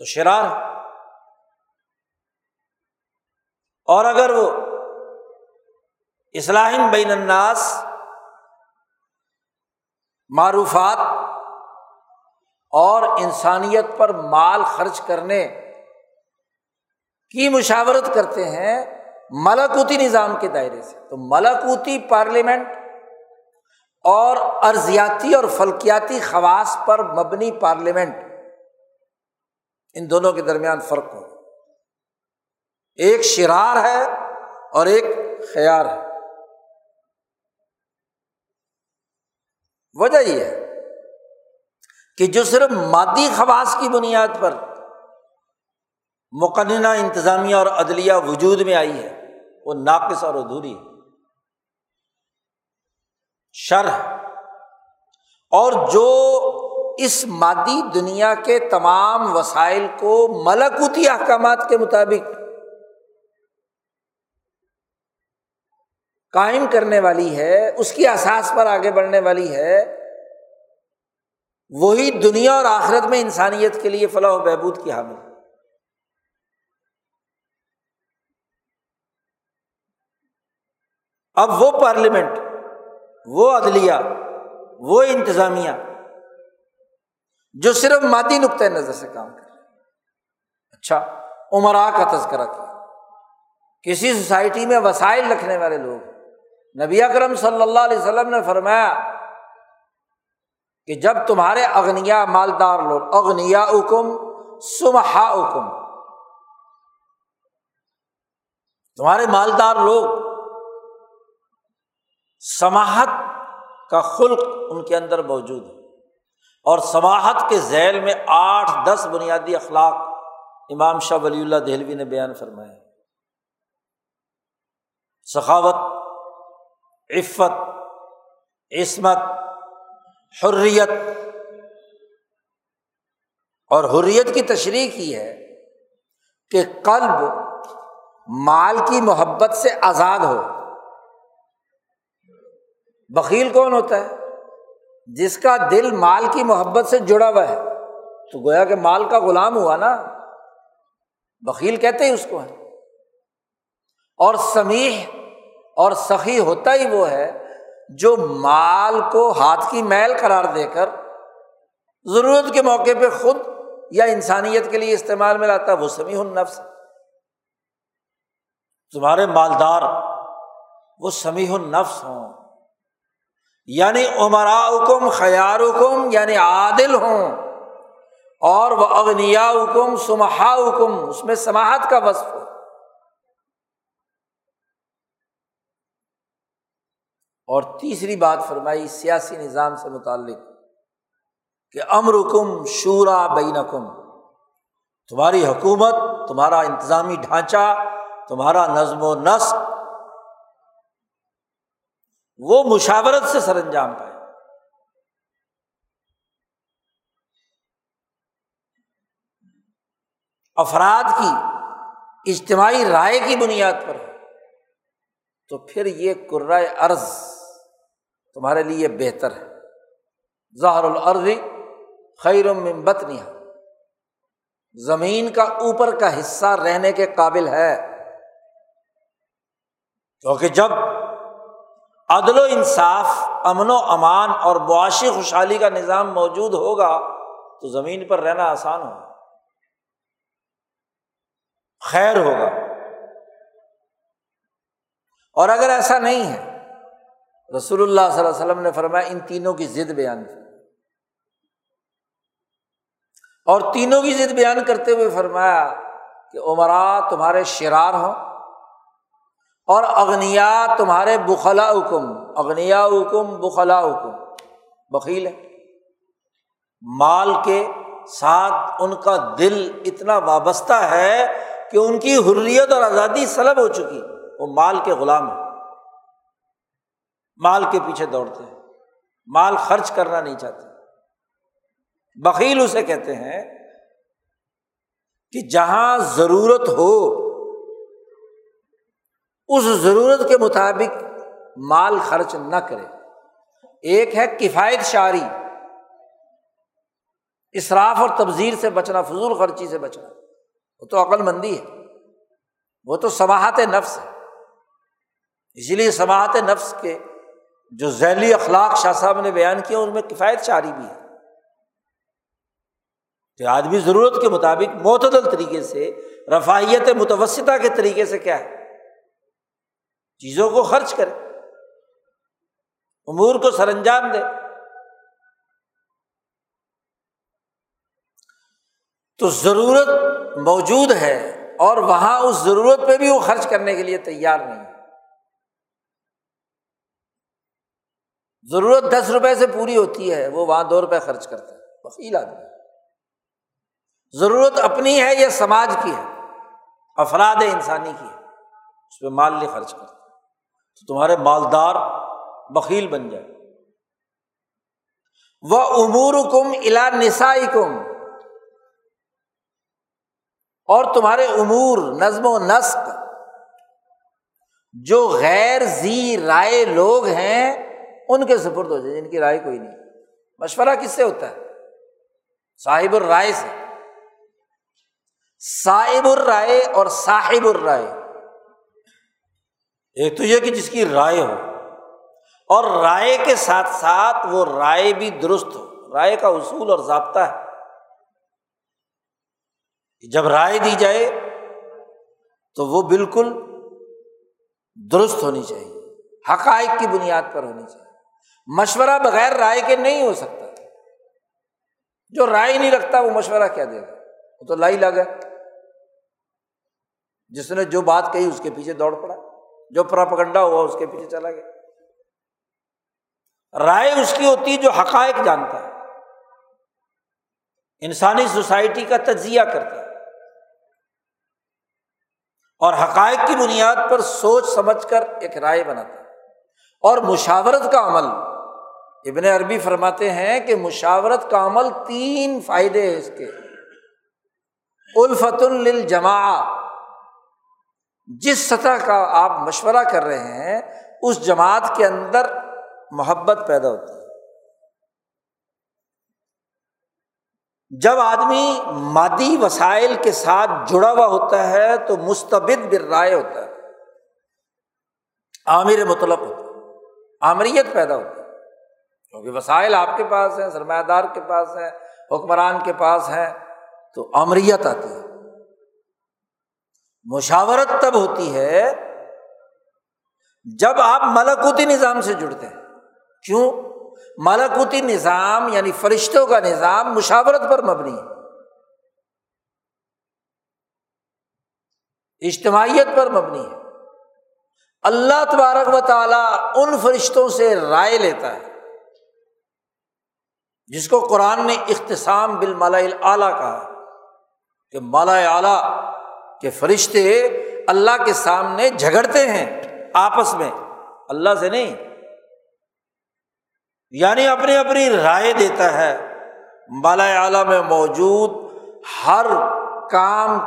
تو شرار اور اگر وہ اصلاح بین الناس، معروفات اور انسانیت پر مال خرچ کرنے کی مشاورت کرتے ہیں ملاکوتی نظام کے دائرے سے۔ تو ملاکوتی پارلیمنٹ اور ارضیاتی اور فلکیاتی خواص پر مبنی پارلیمنٹ، ان دونوں کے درمیان فرق ہو۔ ایک شرار ہے اور ایک خیار ہے۔ وجہ یہ ہے کہ جو صرف مادی خواص کی بنیاد پر مقننہ انتظامیہ اور عدلیہ وجود میں آئی ہے، وہ ناقص اور ادھوری ہے۔ شر ہے اور جو اس مادی دنیا کے تمام وسائل کو ملکوتی احکامات کے مطابق قائم کرنے والی ہے، اس کی احساس پر آگے بڑھنے والی ہے، وہی دنیا اور آخرت میں انسانیت کے لیے فلاح و بہبود کی حامل ہے۔ اب وہ پارلیمنٹ، وہ عدلیہ، وہ انتظامیہ، جو صرف مادی نقطۂ نظر سے کام کر اچھا عمرا کا تذکرہ کیا۔ کسی سوسائٹی میں وسائل رکھنے والے لوگ نبی اکرم صلی اللہ علیہ وسلم نے فرمایا کہ جب تمہارے اگنیا مالدار لوگ اگنیا اکم سمہا اکم تمہارے مالدار لوگ سماہت کا خلق ان کے اندر موجود ہے۔ اور سماہت کے ذیل میں آٹھ، دس بنیادی اخلاق امام شاہ ولی اللہ دہلوی نے بیان فرمائے۔ سخاوت عفت، عصمت، حریت۔ اور حریت کی تشریح کی ہے کہ قلب مال کی محبت سے آزاد ہو۔ بکیل کون ہوتا ہے؟ جس کا دل مال کی محبت سے جڑا ہوا ہے۔ تو گویا کہ مال کا غلام ہوا نا۔ بکیل کہتے ہی اس کو ہے۔ اور سمیح اور سخی ہوتا ہی وہ ہے جو مال کو ہاتھ کی میل قرار دے کر ضرورت کے موقع پہ خود یا انسانیت کے لیے استعمال میں لاتا، وہ سمیع النفس۔ تمہارے مالدار وہ سمیع النفس ہوں۔ یعنی عمرا حکم خیار حکم یعنی عادل ہوں۔ اور وہ اغنیا حکم سمہا حکم اس میں سماہت کا وصف۔ ہو اور تیسری بات فرمائی سیاسی نظام سے متعلق کہ امر کم شورا بین کم تمہاری حکومت، تمہارا انتظامی ڈھانچہ، تمہارا نظم و نسق وہ مشاورت سے سر انجام پائے۔ افراد کی اجتماعی رائے کی بنیاد پر تو پھر یہ کرائے ارض تمہارے لیے بہتر ہے۔ ظاہر العرض خیر بتنیا زمین کا اوپر کا حصہ رہنے کے قابل ہے۔ کیونکہ جب عدل و انصاف، امن و امان اور معاشی خوشحالی کا نظام موجود ہوگا، تو زمین پر رہنا آسان ہوگا۔ خیر ہوگا۔ اور اگر ایسا نہیں ہے رسول اللہ صلی اللہ علیہ وسلم نے فرمایا، ان تینوں کی ضد بیان کی۔ اور تینوں کی ضد بیان کرتے ہوئے فرمایا کہ عمرا تمہارے شرار ہوں اور اگنیا تمہارے بخلا حکم اگنیا حکم بخلا حکم بکیل ہے۔ مال کے ساتھ ان کا دل اتنا وابستہ ہے کہ ان کی حریت اور آزادی سلب ہو چکی۔ وہ مال کے غلام ہے مال کے پیچھے دوڑتے ہیں۔ مال خرچ کرنا نہیں چاہتے۔ بکیل اسے کہتے ہیں کہ جہاں ضرورت ہو، اس ضرورت کے مطابق مال خرچ نہ کرے۔ ایک ہے کفایت شاری اصراف اور تبزیر سے بچنا، فضول خرچی سے بچنا۔ وہ تو عقل مندی ہے، وہ تو سماہت نفس ہے۔ اسی لیے سماہت نفس کے جو ذیلی اخلاق شاہ صاحب نے بیان کیا ان میں کفایت شاری بھی ہے۔ کہ آدمی ضرورت کے مطابق معتدل طریقے سے، رفاہیت متوسطہ کے طریقے سے کیا ہے؟ چیزوں کو خرچ کرے امور کو سر انجام دے تو ضرورت موجود ہے اور وہاں اس ضرورت پہ بھی وہ خرچ کرنے کے لیے تیار نہیں ہے ضرورت دس روپے سے پوری ہوتی ہے، وہ وہاں دو روپے خرچ کرتا ہے۔ وکیل آدمی ضرورت اپنی ہے یا سماج کی ہے؟ افراد انسانی کی ہے۔ اس پہ مال نہیں خرچ کرتا۔ تو تمہارے مالدار بکیل بن جائے۔ وہ امور کم الا نسائی کم اور تمہارے امور، نظم و نسق۔ جو غیر زی رائے لوگ ہیں ان کے سپرد ہو جائے، جن کی رائے کوئی نہیں۔ مشورہ کس سے ہوتا ہے؟ صاحب الرائے سے۔ صاحب الرائے اور صاحب الرائے۔ ایک تو یہ کہ جس کی رائے ہو۔ اور رائے کے ساتھ ساتھ وہ رائے بھی درست ہو۔ رائے کا اصول اور ضابطہ ہے۔ جب رائے دی جائے تو وہ بالکل درست ہونی چاہیے۔ حقائق کی بنیاد پر ہونی چاہیے۔ مشورہ بغیر رائے کے نہیں ہو سکتا۔ جو رائے نہیں رکھتا، وہ مشورہ کیا دے گا؟ وہ تو لائی لگا۔ جس نے جو بات کہی، اس کے پیچھے دوڑ پڑا۔ جو پراپگنڈا ہوا، اس کے پیچھے چلا گیا۔ رائے اس کی ہوتی جو حقائق جانتا ہے۔ انسانی سوسائٹی کا تجزیہ کرتا ہے۔ اور حقائق کی بنیاد پر سوچ سمجھ کر ایک رائے بناتا ہے۔ اور مشاورت کا عمل ابن عربی فرماتے ہیں کہ مشاورت کا عمل تین فائدے ہیں اس کے۔ الفت الجما جس سطح کا آپ مشورہ کر رہے ہیں، اس جماعت کے اندر محبت پیدا ہوتی ہے۔ جب آدمی مادی وسائل کے ساتھ جڑا ہوا ہوتا ہے، تو مستبد بر رائے ہوتا ہے۔ عامر مطلب ہوتا ہے۔ آمریت پیدا ہوتی ہے۔ کیونکہ وسائل آپ کے پاس ہیں سرمایہ دار کے پاس ہیں، حکمران کے پاس ہیں، تو آمریت آتی ہے۔ مشاورت تب ہوتی ہے جب آپ ملکوتی نظام سے جڑتے ہیں۔ کیوں؟ ملکوتی نظام یعنی فرشتوں کا نظام مشاورت پر مبنی ہے۔ اجتماعیت پر مبنی ہے۔ اللہ تبارک و تعالیٰ ان فرشتوں سے رائے لیتا ہے۔ جس کو قرآن نے اختصام بال مالا اعلیٰ کہا کہ مالا اعلیٰ کہ فرشتے اللہ کے سامنے جھگڑتے ہیں آپس میں، اللہ سے نہیں۔ یعنی اپنی اپنی رائے دیتا ہے۔ بالا اعلیٰ میں موجود ہر کام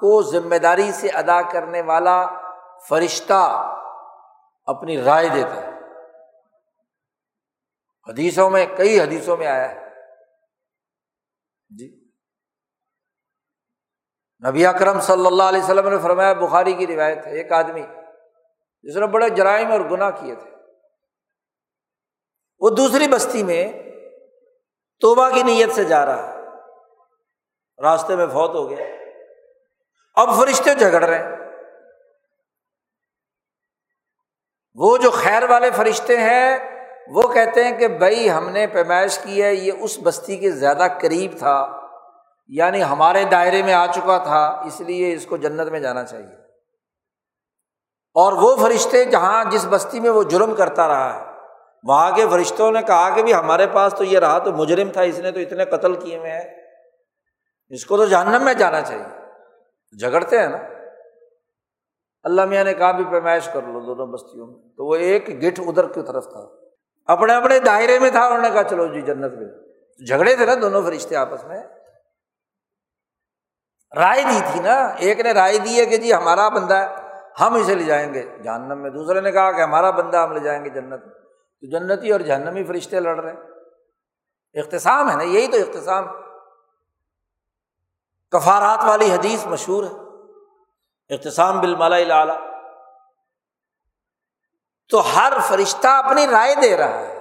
کو ذمہ داری سے ادا کرنے والا فرشتہ اپنی رائے دیتا ہے۔ حدیثوں میں، کئی حدیثوں میں آیا ہے۔ جی۔ نبی اکرم صلی اللہ علیہ وسلم نے فرمایا، بخاری کی روایت ہے، ایک آدمی، جس نے بڑے جرائم اور گناہ کیے تھے۔ وہ دوسری بستی میں توبہ کی نیت سے جا رہا ہے۔ راستے میں فوت ہو گیا۔ اب فرشتے جھگڑ رہے ہیں۔ وہ جو خیر والے فرشتے ہیں وہ کہتے ہیں کہ بھائی ہم نے پیمائش کی ہے، یہ اس بستی کے زیادہ قریب تھا یعنی ہمارے دائرے میں آ چکا تھا، اس لیے اس کو جنت میں جانا چاہیے۔ اور وہ فرشتے جہاں جس بستی میں وہ جرم کرتا رہا ہے، وہاں کے فرشتوں نے کہا کہ بھی ہمارے پاس تو یہ رہا تو مجرم تھا، اس نے تو اتنے قتل کیے ہوئے ہیں۔ اس کو تو جہنم میں جانا چاہیے۔ جھگڑتے ہیں نا۔ اللہ میاں نے کہا بھی پیمائش کر لو دونوں بستیوں میں۔ تو وہ ایک گٹھ ادھر کی طرف تھا۔ اپنے اپنے دائرے میں تھا انہوں نے کہا چلو جی جنت میں۔ جھگڑے تھے نا دونوں فرشتے آپس میں۔ رائے دی تھی نا۔ ایک نے رائے دی ہے کہ جی ہمارا بندہ ہے، ہم اسے لے جائیں گے۔ جہنم میں۔ دوسرے نے کہا کہ ہمارا بندہ ہم لے جائیں گے جنت میں۔ تو جنتی اور جہنمی فرشتے لڑ رہے ہیں۔ اختصام ہے نا، یہی تو اختصام کفارات والی حدیث مشہور ہے۔ اختصام بل ملا تو ہر فرشتہ اپنی رائے دے رہا ہے۔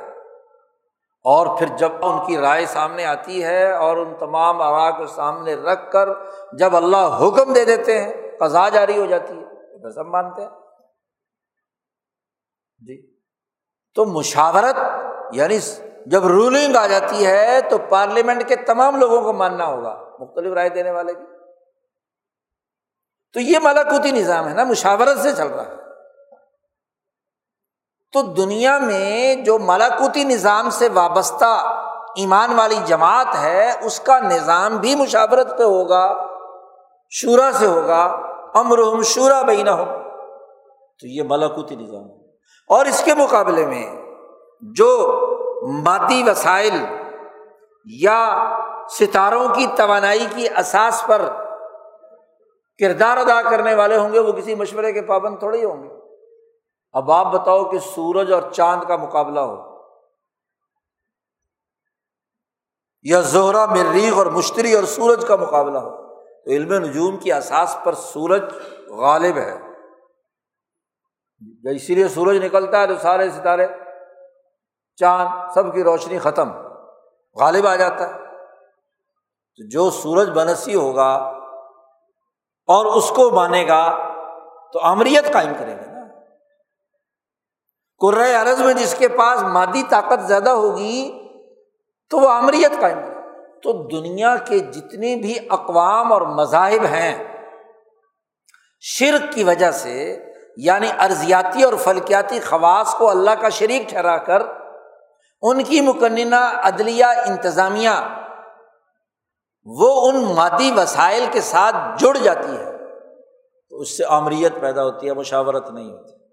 اور پھر جب ان کی رائے سامنے آتی ہے اور ان تمام آرا کو سامنے رکھ کر جب اللہ حکم دے دیتے ہیں قزا جاری ہو جاتی ہے۔ تو سب مانتے ہیں۔ جی۔ تو مشاورت یعنی جب رولنگ آ جاتی ہے تو پارلیمنٹ کے تمام لوگوں کو ماننا ہوگا، مختلف رائے دینے والے کی تو یہ ملاکوتی نظام ہے نا، مشاورت سے چل رہا ہے۔ تو دنیا میں جو ملاکوتی نظام سے وابستہ ایمان والی جماعت ہے، اس کا نظام بھی مشاورت پہ ہوگا، شورا سے ہوگا امرحم شورا بہینہ ہو تو یہ ملاکوتی نظام اور اس کے مقابلے میں جو مادی وسائل یا ستاروں کی توانائی کی اساس پر کردار ادا کرنے والے ہوں گے، وہ کسی مشورے کے پابند تھوڑے ہی ہوں گے۔ اب آپ بتاؤ کہ سورج اور چاند کا مقابلہ ہو۔ یا زہرا، مریخ اور مشتری اور سورج کا مقابلہ ہو۔ تو علم نجوم کی اساس پر سورج غالب ہے۔ اسی لیے سورج نکلتا ہے تو سارے ستارے، چاند، سب کی روشنی ختم، غالب آ جاتا ہے۔ تو جو سورج بنسی ہوگا اور اس کو مانے گا تو امریت قائم کرے گا۔ نا عرض میں جس کے پاس مادی طاقت زیادہ ہوگی، تو وہ امریت قائم کرے۔ تو دنیا کے جتنے بھی اقوام اور مذاہب ہیں، شرک کی وجہ سے یعنی ارضیاتی اور فلکیاتی خواص کو اللہ کا شریک ٹھہرا کر، ان کی مکنہ عدلیہ انتظامیہ، وہ ان مادی وسائل کے ساتھ جڑ جاتی ہے۔ تو اس سے آمریت پیدا ہوتی ہے، مشاورت نہیں ہوتی۔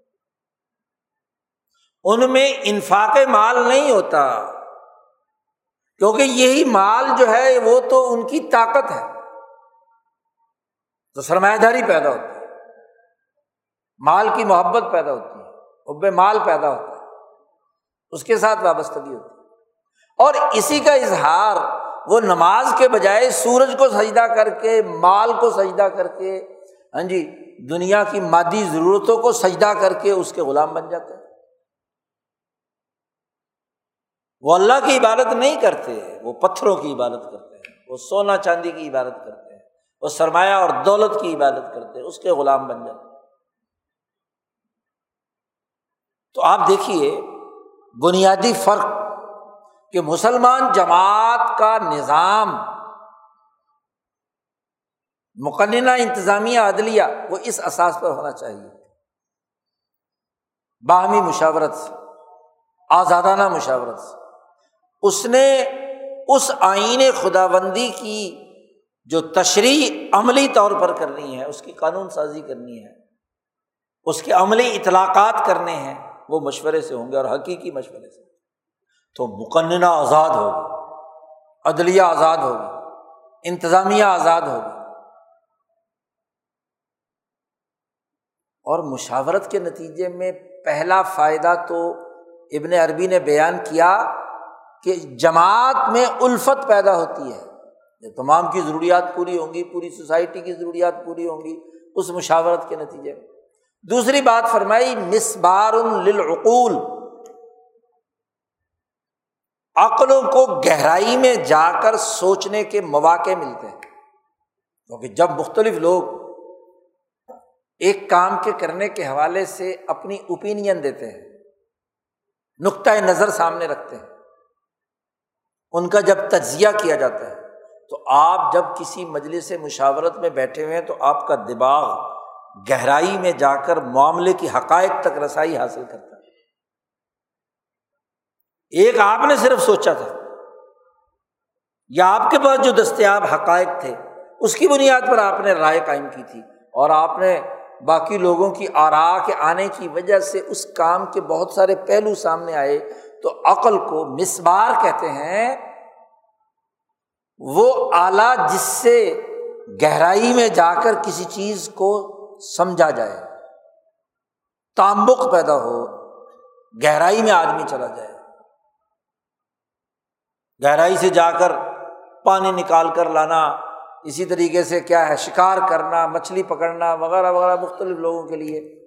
ان میں انفاق مال نہیں ہوتا۔ کیونکہ یہی مال جو ہے، وہ تو ان کی طاقت ہے۔ تو سرمایہ داری پیدا ہوتی ہے۔ مال کی محبت پیدا ہوتی ہے۔ اب مال پیدا ہوتا ہے۔ اس کے ساتھ وابستگی ہوتی ہے۔ اور اسی کا اظہار، وہ نماز کے بجائے سورج کو سجدہ کر کے، مال کو سجدہ کر کے ہاں جی دنیا کی مادی ضرورتوں کو سجدہ کر کے اس کے غلام بن جاتے ہیں۔ وہ اللہ کی عبادت نہیں کرتے، وہ پتھروں کی عبادت کرتے ہیں، وہ سونا چاندی کی عبادت کرتے ہیں، وہ سرمایہ اور دولت کی عبادت کرتے ہیں، اس کے غلام بن جاتے تو آپ دیکھیے، بنیادی فرق کہ مسلمان جماعت کا نظام، مقننہ انتظامیہ عدلیہ، وہ اس اساس پر ہونا چاہیے۔ باہمی مشاورت سے آزادانہ مشاورت۔ سے اس نے اس آئین خدا بندی کی جو تشریح عملی طور پر کرنی ہے، اس کی قانون سازی کرنی ہے، اس کے عملی اطلاقات کرنے ہیں، وہ مشورے سے ہوں گے اور حقیقی مشورے سے۔ تو مقننہ آزاد ہوگی، عدلیہ آزاد ہوگی، انتظامیہ آزاد ہوگی۔ اور مشاورت کے نتیجے میں پہلا فائدہ تو ابن عربی نے بیان کیا کہ جماعت میں الفت پیدا ہوتی ہے۔ تمام کی ضروریات پوری ہوں گی، پوری سوسائٹی کی ضروریات پوری ہوں گی اس مشاورت کے نتیجے میں۔ دوسری بات فرمائی مسبار للعقول۔ عقلوں کو گہرائی میں جا کر سوچنے کے مواقع ملتے ہیں۔ کیونکہ جب مختلف لوگ ایک کام کے کرنے کے حوالے سے اپنی اوپینین دیتے ہیں، نقطۂ نظر سامنے رکھتے ہیں۔ ان کا جب تجزیہ کیا جاتا ہے، تو آپ جب کسی مجلس مشاورت میں بیٹھے ہوئے ہیں، تو آپ کا دماغ گہرائی میں جا کر معاملے کی حقائق تک رسائی حاصل کرتا ہے۔ ایک آپ نے صرف سوچا تھا، یا آپ کے پاس جو دستیاب حقائق تھے، اس کی بنیاد پر آپ نے رائے قائم کی تھی اور آپ نے باقی لوگوں کی آرا کے آنے کی وجہ سے اس کام کے بہت سارے پہلو سامنے آئے۔ تو عقل کو مسبار کہتے ہیں، وہ آلہ جس سے گہرائی میں جا کر کسی چیز کو سمجھا جائے تامبک پیدا ہو، گہرائی میں آدمی چلا جائے۔ گہرائی سے جا کر پانی نکال کر لانا، اسی طریقے سے کیا ہے، شکار کرنا، مچھلی پکڑنا، وغیرہ وغیرہ مختلف لوگوں کے لیے۔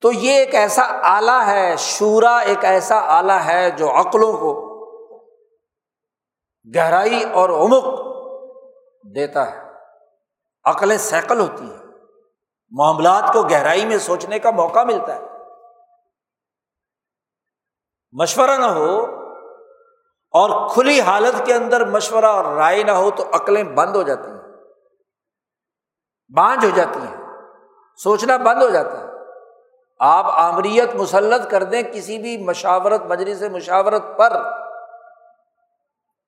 تو یہ ایک ایسا آلہ ہے، شورا ایک ایسا آلہ ہے جو عقلوں کو گہرائی اور عمق دیتا ہے۔ عقلیں سیکل ہوتی ہیں۔ معاملات کو گہرائی میں سوچنے کا موقع ملتا ہے۔ مشورہ نہ ہو اور کھلی حالت کے اندر مشورہ اور رائے نہ ہو تو عقلیں بند ہو جاتی ہیں۔ بانج ہو جاتی ہیں۔ سوچنا بند ہو جاتا ہے۔ آپ آمریت مسلط کر دیں کسی بھی مشاورت، مجلس مشاورت پر،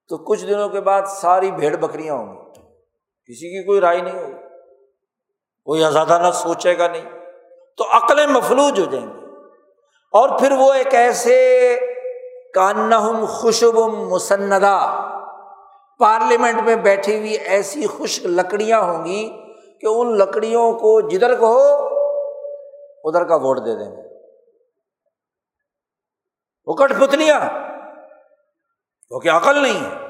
تو کچھ دنوں کے بعد ساری بھیڑ بکریاں ہوں گی۔ کسی کی کوئی رائے نہیں ہوگی۔ کوئی آزادہ نہ سوچے گا نہیں۔ تو عقلیں مفلوج ہو جائیں گی۔ اور پھر وہ ایک ایسے کانہم خوشب مسندا پارلیمنٹ میں بیٹھی ہوئی ایسی خشک لکڑیاں ہوں گی کہ ان لکڑیوں کو جدھر کو ادھر کا ووٹ دے دیں گے۔ وہ کٹ پتلیاں۔ کیونکہ عقل نہیں ہے۔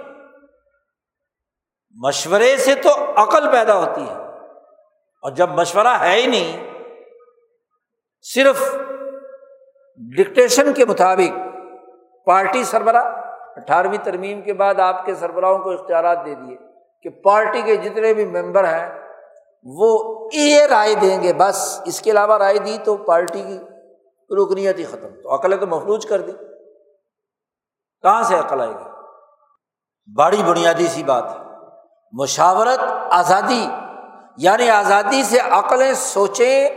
مشورے سے تو عقل پیدا ہوتی ہے۔ اور جب مشورہ ہے ہی نہیں، صرف ڈکٹیشن کے مطابق پارٹی سربراہ، اٹھارہویں ترمیم کے بعد آپ کے سربراہوں کو اختیارات دے دیے کہ پارٹی کے جتنے بھی ممبر ہیں وہ یہ رائے دیں گے، بس اس کے علاوہ رائے دی تو پارٹی کی رکنیت ہی ختم۔ تو عقل تو محفوظ کر دی، کہاں سے عقل آئے گی؟ بڑی بنیادی سی بات ہے۔ مشاورت آزادی یعنی آزادی سے عقلیں سوچیں،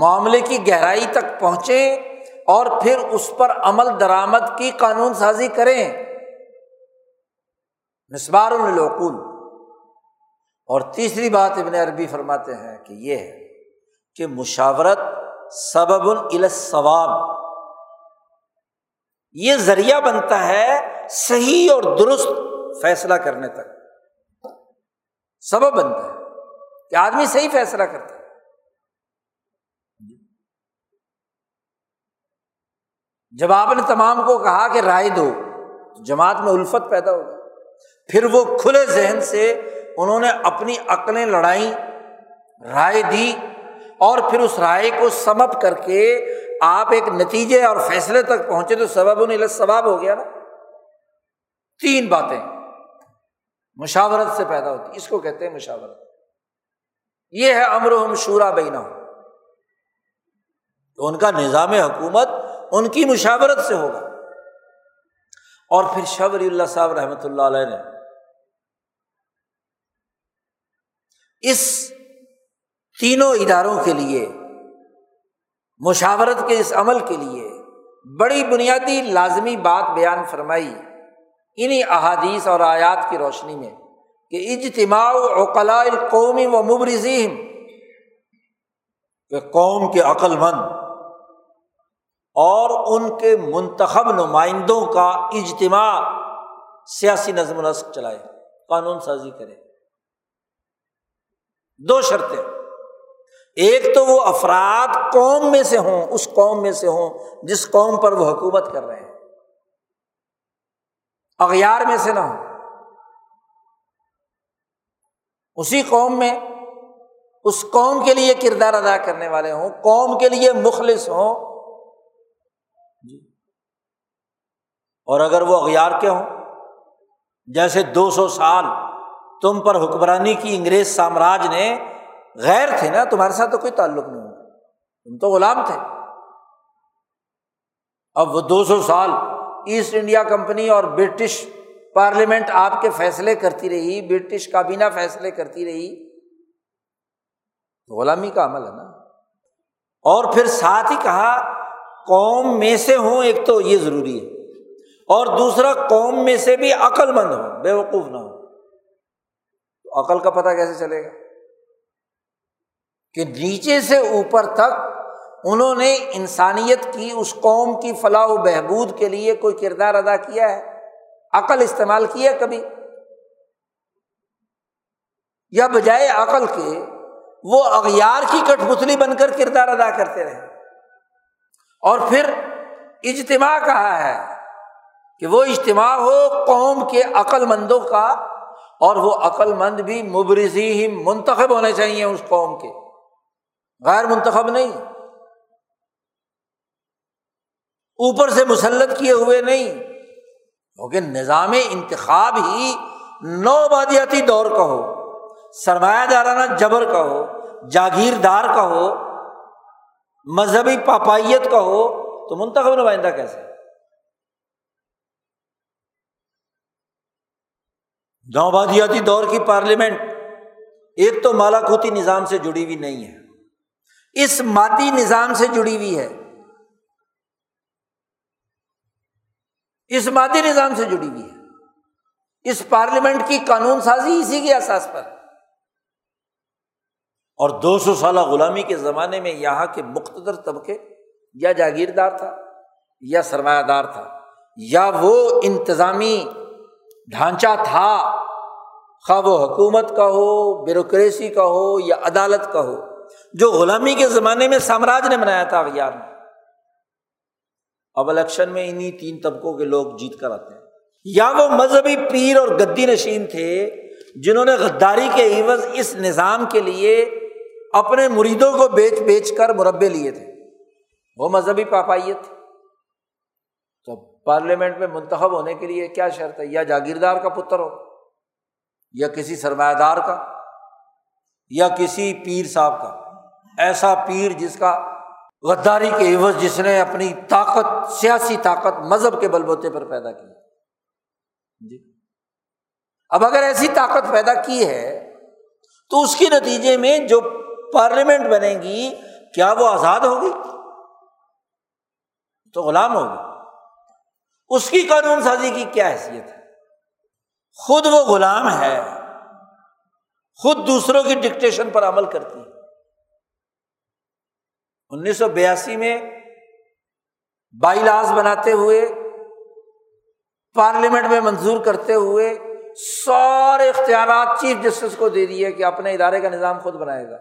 معاملے کی گہرائی تک پہنچیں اور پھر اس پر عمل درآمد کی قانون سازی کریں۔ مسبار العقول۔ اور تیسری بات ابن عربی فرماتے ہیں کہ یہ ہے کہ مشاورت سبب الصواب۔ یہ ذریعہ بنتا ہے صحیح اور درست فیصلہ کرنے تک۔ سبب بنتا ہے کہ آدمی صحیح فیصلہ کرتا ہے۔ جب آپ نے تمام کو کہا کہ رائے دو، تو جماعت میں الفت پیدا ہوگی۔ پھر وہ کھلے ذہن سے انہوں نے اپنی عقلیں لڑائیں، رائے دی اور پھر اس رائے کو سمپ کر کے آپ ایک نتیجے اور فیصلے تک پہنچے تو سبب ان ثواب ہو گیا نا۔ تین باتیں مشاورت سے پیدا ہوتی، اس کو کہتے ہیں مشاورت۔ یہ ہے امر ہم شورا بینا تو ان کا نظام حکومت ان کی مشاورت سے ہوگا۔ اور پھر شبر اللہ صاحب رحمۃ اللہ علیہ نے اس تینوں اداروں کے لیے، مشاورت کے اس عمل کے لیے بڑی بنیادی لازمی بات بیان فرمائی انہیں احادیث اور آیات کی روشنی میں کہ اجتماع اوقلا القومی و مبرزیم کہ قوم کے عقل مند اور ان کے منتخب نمائندوں کا اجتماع سیاسی نظم و نسق چلائے، قانون سازی کرے۔ دو شرطیں۔ ایک تو وہ افراد قوم میں سے ہوں، اس قوم میں سے ہوں جس قوم پر وہ حکومت کر رہے ہیں۔ اغیار میں سے نہ ہو اسی قوم میں، اس قوم کے لیے کردار ادا کرنے والے ہوں، قوم کے لیے مخلص ہوں۔ جی۔ اور اگر وہ اغیار کے ہوں، جیسے دو سو سال تم پر حکمرانی کی انگریز سامراج نے غیر تھے نا، تمہارے ساتھ تو کوئی تعلق نہیں ہوگا تم تو غلام تھے۔ اب وہ دو سو سال ایسٹ انڈیا کمپنی اور برٹش پارلیمنٹ آپ کے فیصلے کرتی رہی، برٹش کابینہ فیصلے کرتی رہی۔ غلامی کا عمل ہے نا۔ اور پھر ساتھ ہی کہا، قوم میں سے ہوں، ایک تو یہ ضروری ہے۔ اور دوسرا، قوم میں سے بھی عقل مند ہو بے وقوف نہ ہو تو عقل کا پتہ کیسے چلے گا؟ کہ نیچے سے اوپر تک انہوں نے انسانیت کی، اس قوم کی فلاح و بہبود کے لیے کوئی کردار ادا کیا ہے؟ عقل استعمال کیا کبھی؟ یا بجائے عقل کے وہ اغیار کی کٹ پتلی بن کر کردار ادا کرتے رہے۔ اور پھر اجتماع کہا ہے کہ وہ اجتماع ہو قوم کے عقل مندوں کا اور وہ عقل مند بھی مبرزی ہی منتخب ہونے چاہیے اس قوم کے۔ غیر منتخب نہیں۔ اوپر سے مسلط کیے ہوئے نہیں۔ کیونکہ نظام انتخاب ہی نو بادیاتی دور کا ہو، سرمایہ دارانہ جبر کا ہو، جاگیردار کا ہو، مذہبی پاپائیت کا ہو، تو منتخب نمائندہ کیسے؟ نوبادیاتی دور کی پارلیمنٹ ایک تو مالاکوتی نظام سے جڑی ہوئی نہیں ہے۔ اس مادی نظام سے جڑی ہوئی ہے۔ اس مادی نظام سے جڑی ہوئی ہے۔ اس پارلیمنٹ کی قانون سازی اسی کے احساس پر۔ اور دو سو سالہ غلامی کے زمانے میں یہاں کے مختصر طبقے یا جاگیردار تھا یا سرمایہ دار تھا یا وہ انتظامی ڈھانچہ تھا۔ خواہ وہ حکومت کا ہو، بیوروکریسی کا ہو یا عدالت کا ہو، جو غلامی کے زمانے میں سامراج نے بنایا تھا اغیار میں۔ اب الیکشن میں انہیں تین طبقوں کے لوگ جیت کر آتے ہیں۔ یا وہ مذہبی پیر اور گدی نشین تھے، جنہوں نے غداری کے عوض اس نظام کے لیے اپنے مریدوں کو بیچ بیچ کر مربے لیے تھے۔ وہ مذہبی پاپائیت تھی تو پارلیمنٹ میں منتخب ہونے کے لیے کیا شرط ہے؟ یا جاگیردار کا پتر ہو۔ یا کسی سرمایہ دار کا، یا کسی پیر صاحب کا۔ ایسا پیر جس کا غداری کے عوض جس نے اپنی طاقت، سیاسی طاقت مذہب کے بل بوتے پر پیدا کی۔ جی۔ اب اگر ایسی طاقت پیدا کی ہے، تو اس کے نتیجے میں جو پارلیمنٹ بنے گی، کیا وہ آزاد ہوگی؟ تو غلام ہوگی۔ اس کی قانون سازی کی کیا حیثیت ہے؟ خود وہ غلام ہے۔ خود دوسروں کی ڈکٹیشن پر عمل کرتی ہے۔ انیس سو بیاسی میں بائی لاس بناتے ہوئے، پارلیمنٹ میں منظور کرتے ہوئے سارے اختیارات چیف جسٹس کو دے دیے کہ اپنے ادارے کا نظام خود بنائے گا۔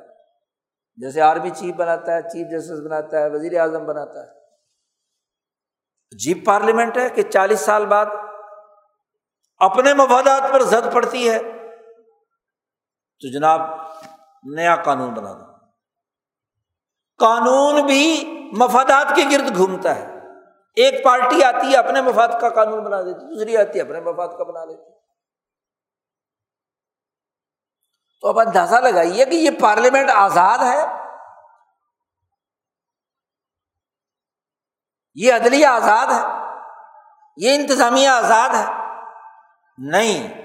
جیسے آرمی چیف بناتا ہے، چیف جسٹس بناتا ہے وزیر اعظم بناتا ہے۔ عجیب پارلیمنٹ ہے کہ چالیس سال بعد اپنے مفادات پر زد پڑتی ہے۔ تو جناب، نیا قانون بنا دو۔ قانون بھی مفادات کے گرد گھومتا ہے۔ ایک پارٹی آتی ہے، اپنے مفاد کا قانون بنا دیتی دوسری آتی ہے، اپنے مفاد کا بنا دیتی تو اب اندازہ لگائیے کہ یہ پارلیمنٹ آزاد ہے۔ یہ عدلیہ آزاد ہے۔ یہ انتظامیہ آزاد ہے۔ نہیں۔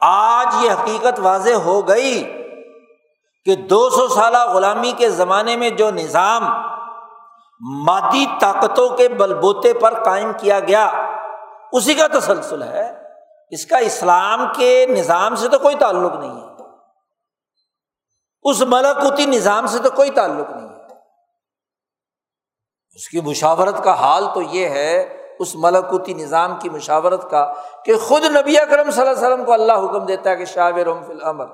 آج یہ حقیقت واضح ہو گئی کہ دو سو سالہ غلامی کے زمانے میں جو نظام مادی طاقتوں کے بل بوتے پر قائم کیا گیا، اسی کا تسلسل ہے۔ اس کا اسلام کے نظام سے تو کوئی تعلق نہیں ہے۔ اس ملکوتی نظام سے تو کوئی تعلق نہیں ہے۔ اس کی مشاورت کا حال تو یہ ہے اس ملکوتی نظام کی مشاورت کا کہ خود نبی اکرم صلی اللہ علیہ وسلم کو اللہ حکم دیتا ہے کہ شاہ فی العمر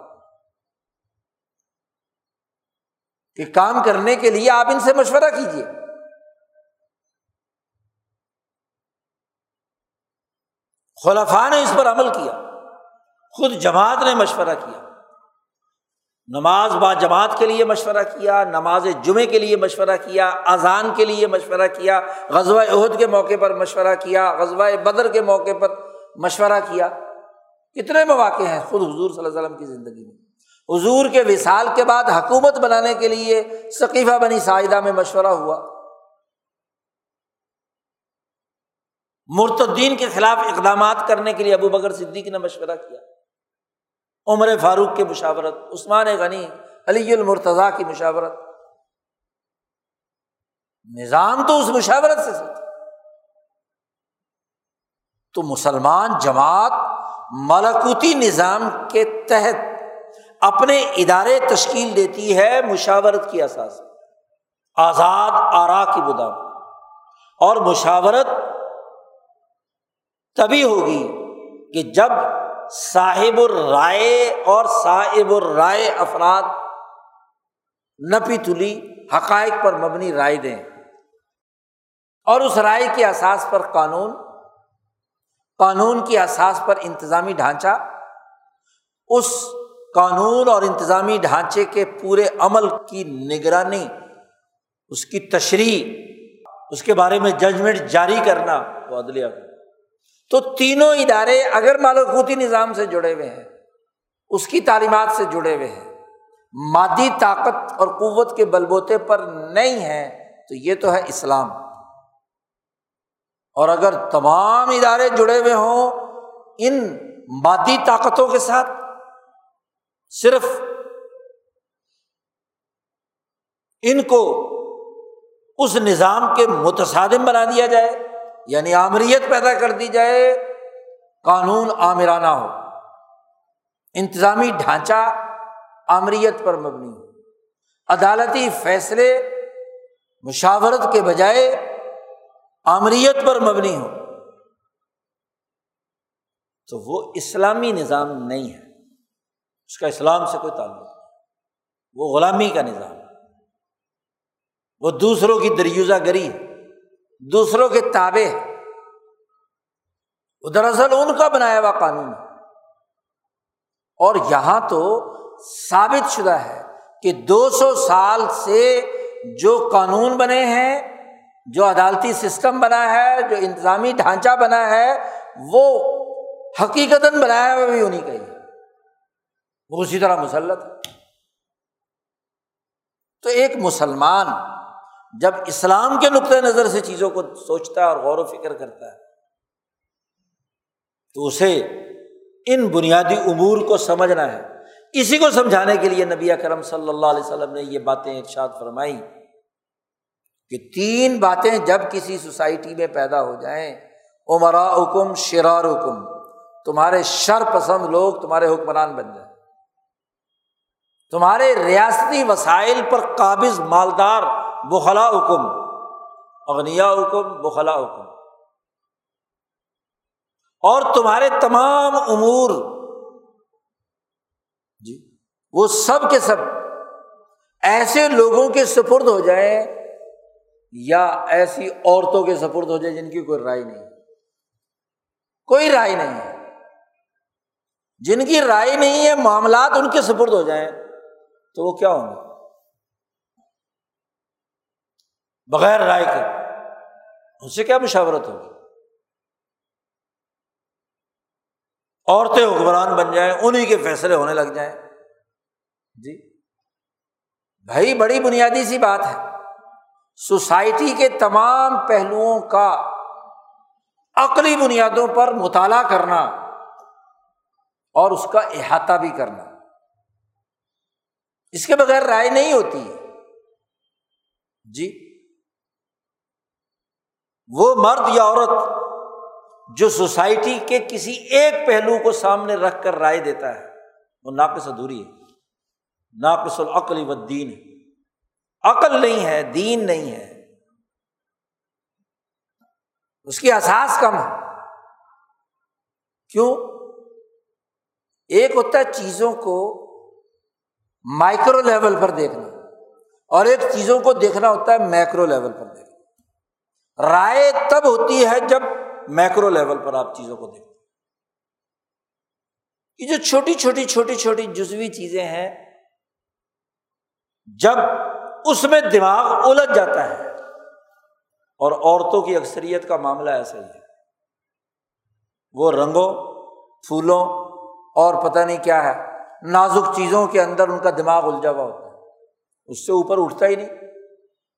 کہ کام کرنے کے لیے آپ ان سے مشورہ کیجیے خلفا نے اس پر عمل کیا۔ خود جماعت نے مشورہ کیا۔ نماز با جماعت کے لیے مشورہ کیا، نماز جمعے کے لیے مشورہ کیا، اذان کے لیے مشورہ کیا، غزوہ عہد کے موقع پر مشورہ کیا، غزوہ بدر کے موقع پر مشورہ کیا۔ کتنے مواقع ہیں خود حضور صلی اللہ علیہ وسلم کی زندگی میں۔ حضور کے وصال کے بعد حکومت بنانے کے لیے ثقیفہ بنی ساحدہ میں مشورہ ہوا۔ مرتدین کے خلاف اقدامات کرنے کے لیے ابو بکر صدیق نے مشورہ کیا۔ عمر فاروق کی مشاورت، عثمان غنی، علی المرتضیٰ کی مشاورت۔ نظام تو اس مشاورت سے تو مسلمان جماعت ملکوتی نظام کے تحت اپنے ادارے تشکیل دیتی ہے مشاورت کی اساس۔ آزاد آرا کی بدام اور مشاورت تبھی ہوگی کہ جب صاحب الرائے اور صاحب الرائے افراد نپی تلی حقائق پر مبنی رائے دیں۔ اور اس رائے کے اساس پر قانون قانون کی اساس پر انتظامی ڈھانچہ، اس قانون اور انتظامی ڈھانچے کے پورے عمل کی نگرانی، اس کی تشریح، اس کے بارے میں ججمنٹ جاری کرنا وہ عدلیہ تو تینوں ادارے اگر مالکوتی نظام سے جڑے ہوئے ہیں، اس کی تعلیمات سے جڑے ہوئے ہیں، مادی طاقت اور قوت کے بلبوتے پر نہیں ہے تو یہ تو ہے اسلام۔ اور اگر تمام ادارے جڑے ہوئے ہوں ان مادی طاقتوں کے ساتھ، صرف ان کو اس نظام کے متصادم بنا دیا جائے یعنی آمریت پیدا کر دی جائے، قانون آمرانہ ہو۔ انتظامی ڈھانچہ آمریت پر مبنی۔ ہو عدالتی فیصلے، مشاورت کے بجائے آمریت پر مبنی ہو۔ تو وہ اسلامی نظام نہیں ہے۔ اس کا اسلام سے کوئی تعلق نہیں۔ وہ غلامی کا نظام ہے۔ وہ دوسروں کی دریوزہ گری ہے۔ دوسروں کے تابے ہے وہ دراصل ان کا بنایا ہوا قانون ہے۔ اور یہاں تو ثابت شدہ ہے کہ دو سو سال سے جو قانون بنے ہیں، جو عدالتی سسٹم بنا ہے، جو انتظامی ڈھانچہ بنا ہے، وہ حقیقت بنایا ہوا بھی ہونی چاہیے وہ اسی طرح مسلط ہے۔ تو ایک مسلمان جب اسلام کے نقطۂ نظر سے چیزوں کو سوچتا ہے اور غور و فکر کرتا ہے، تو اسے ان بنیادی امور کو سمجھنا ہے۔ اسی کو سمجھانے کے لیے نبی کرم صلی اللہ علیہ وسلم نے یہ باتیں ارشاد فرمائی کہ تین باتیں جب کسی سوسائٹی میں پیدا ہو جائیں عمرا حکم شرار حکم تمہارے شر پسند لوگ تمہارے حکمران بن جائیں۔ تمہارے ریاستی وسائل پر قابض مالدار بخلا حکم اغنیا حکم بخلا حکم اور تمہارے تمام امور جی وہ سب کے سب ایسے لوگوں کے سپرد ہو جائیں یا ایسی عورتوں کے سپرد ہو جائے جن کی کوئی رائے نہیں۔ کوئی رائے نہیں۔ ہے جن کی رائے نہیں ہے، معاملات ان کے سپرد ہو جائیں تو وہ کیا ہوں گے؟ بغیر رائے کے اس سے کیا مشاورت ہوگی؟ عورتیں حکمران بن جائیں انہیں کے فیصلے ہونے لگ جائیں۔ جی بھائی بڑی بنیادی سی بات ہے۔ سوسائٹی کے تمام پہلوؤں کا عقلی بنیادوں پر مطالعہ کرنا اور اس کا احاطہ بھی کرنا۔ اس کے بغیر رائے نہیں ہوتی۔ جی وہ مرد یا عورت جو سوسائٹی کے کسی ایک پہلو کو سامنے رکھ کر رائے دیتا ہے، وہ ناقص ادھوری ہے، ناقص العقل و دین ہے۔ عقل نہیں ہے، دین نہیں ہے۔ اس کی احساس کم ہے۔ کیوں؟ ایک ہوتا ہے چیزوں کو مائکرو لیول پر دیکھنا، اور ایک چیزوں کو دیکھنا ہوتا ہے میکرو لیول پر دیکھنا۔ رائے تب ہوتی ہے جب میکرو لیول پر آپ چیزوں کو دیکھتے یہ جو چھوٹی چھوٹی چھوٹی چھوٹی جزوی چیزیں ہیں، جب اس میں دماغ الجھ جاتا ہے، اور عورتوں کی اکثریت کا معاملہ ایسا ہی ہے۔ وہ رنگوں، پھولوں اور پتہ نہیں کیا ہے، نازک چیزوں کے اندر ان کا دماغ الجھا ہوا ہوتا ہے۔ اس سے اوپر اٹھتا ہی نہیں۔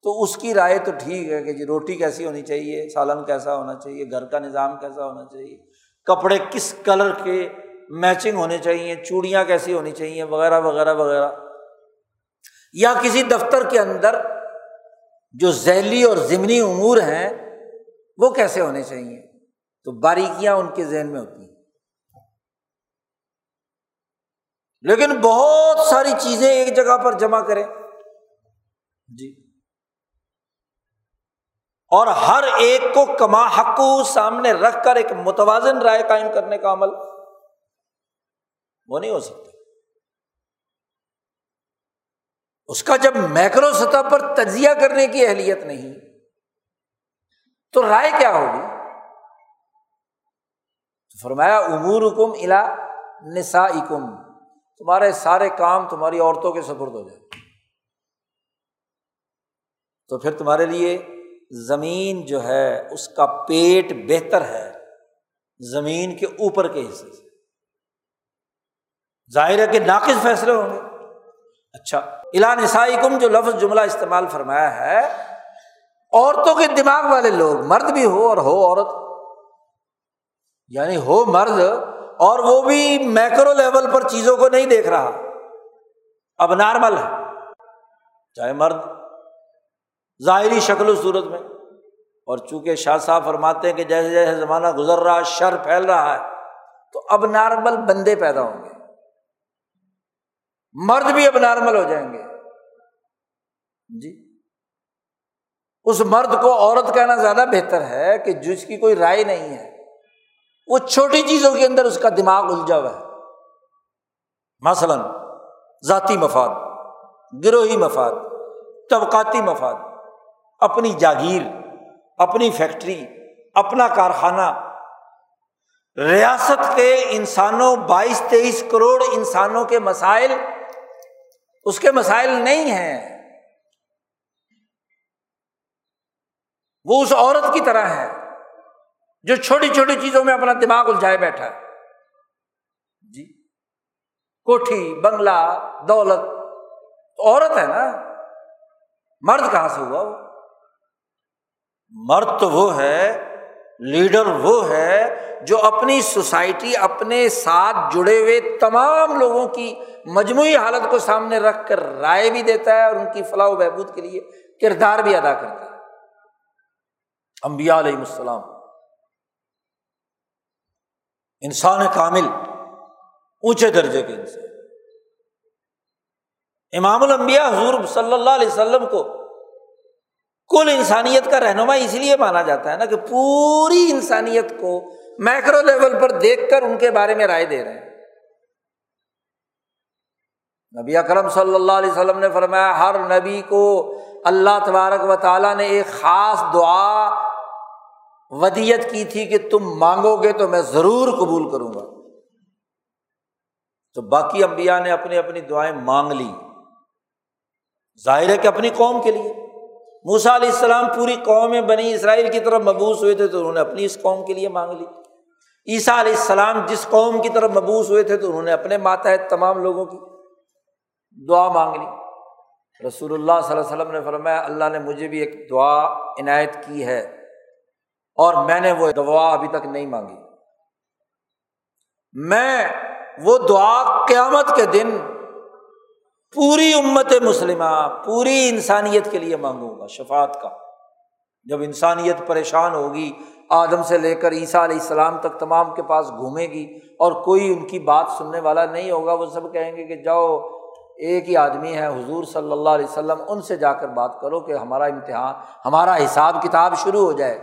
تو اس کی رائے تو ٹھیک ہے کہ جی روٹی کیسی ہونی چاہیے، سالن کیسا ہونا چاہیے، گھر کا نظام کیسا ہونا چاہیے، کپڑے کس کلر کے میچنگ ہونے چاہیے، چوڑیاں کیسی ہونی چاہیے، وغیرہ وغیرہ وغیرہ۔ یا کسی دفتر کے اندر جو ذیلی اور ضمنی امور ہیں، وہ کیسے ہونے چاہیے؟ تو باریکیاں ان کے ذہن میں ہوتی ہیں۔ لیکن بہت ساری چیزیں ایک جگہ پر جمع کریں۔ جی۔ اور ہر ایک کو کما حق سامنے رکھ کر ایک متوازن رائے قائم کرنے کا عمل وہ نہیں ہو سکتا۔ اس کا جب میکرو سطح پر تجزیہ کرنے کی اہلیت نہیں، تو رائے کیا ہوگی؟ فرمایا امور حکم الا نسا تمہارے سارے کام تمہاری عورتوں کے سپرد ہو جائے تو پھر تمہارے لیے زمین جو ہے، اس کا پیٹ بہتر ہے زمین کے اوپر کے حصے سے۔ ظاہر ہے کہ ناقص فیصلے ہوں گے۔ اچھا الا نسائی کم جو لفظ جملہ استعمال فرمایا ہے، عورتوں کے دماغ والے لوگ، مرد بھی ہو اور ہو عورت یعنی ہو مرد، اور وہ بھی میکرو لیول پر چیزوں کو نہیں دیکھ رہا۔ اب نارمل ہے۔ چاہے مرد ظاہری شکل و صورت میں۔ اور چونکہ شاہ صاحب فرماتے ہیں کہ جیسے جیسے زمانہ گزر رہا، شر پھیل رہا ہے، تو اب نارمل بندے پیدا ہوں گے۔ مرد بھی اب نارمل ہو جائیں گے۔ جی۔ اس مرد کو عورت کہنا زیادہ بہتر ہے کہ جس کی کوئی رائے نہیں ہے، وہ چھوٹی چیزوں کے اندر اس کا دماغ الجھا ہوا ہے۔ مثلاً، ذاتی مفاد، گروہی مفاد، طبقاتی مفاد۔ اپنی جاگیر، اپنی فیکٹری، اپنا کارخانہ۔ ریاست کے انسانوں، بائیس تیئیس کروڑ انسانوں کے مسائل، اس کے مسائل نہیں ہیں۔ وہ اس عورت کی طرح ہے جو چھوٹی چھوٹی چیزوں میں اپنا دماغ الجھائے بیٹھا ہے۔ جی۔ کوٹھی، بنگلہ، دولت عورت ہے نا۔ مرد کہاں سے ہوا وہ؟ مرد تو وہ ہے، لیڈر وہ ہے جو اپنی سوسائٹی، اپنے ساتھ جڑے ہوئے تمام لوگوں کی مجموعی حالت کو سامنے رکھ کر رائے بھی دیتا ہے اور ان کی فلاح و بہبود کے لیے کردار بھی ادا کرتا ہے۔ امبیا علیہ السلام، انسان کامل، اونچے درجے کے انسان۔ امام الانبیاء حضور صلی اللہ علیہ وسلم کو کل انسانیت کا رہنما اس لیے مانا جاتا ہے نا کہ پوری انسانیت کو میکرو لیول پر دیکھ کر ان کے بارے میں رائے دے رہے ہیں۔ نبی اکرم صلی اللہ علیہ وسلم نے فرمایا، ہر نبی کو اللہ تبارک و تعالیٰ نے ایک خاص دعا ودیت کی تھی کہ تم مانگو گے تو میں ضرور قبول کروں گا۔ تو باقی امبیا نے اپنی اپنی دعائیں مانگ لی ظاہر ہے کہ اپنی قوم کے لیے۔ موسا علیہ السلام پوری قوم میں بنی اسرائیل کی طرف مبوس ہوئے تھے تو انہوں نے اپنی اس قوم کے لیے مانگ لی۔ عیسیٰ علیہ السلام جس قوم کی طرف مبوس ہوئے تھے تو انہوں نے اپنے ماتحت تمام لوگوں کی دعا مانگ لی۔ رسول اللہ صلی اللہ علیہ وسلم نے فرمایا، اللہ نے مجھے بھی ایک دعا عنایت کی ہے اور میں نے وہ دعا ابھی تک نہیں مانگی۔ میں وہ دعا قیامت کے دن پوری امت مسلمہ، پوری انسانیت کے لیے مانگوں گا شفات کا۔ جب انسانیت پریشان ہوگی، آدم سے لے کر عیسیٰ علیہ السلام تک تمام کے پاس گھومے گی اور کوئی ان کی بات سننے والا نہیں ہوگا، وہ سب کہیں گے کہ جاؤ، ایک ہی آدمی ہے، حضور صلی اللہ علیہ وسلم، ان سے جا کر بات کرو کہ ہمارا امتحان، ہمارا حساب کتاب شروع ہو جائے۔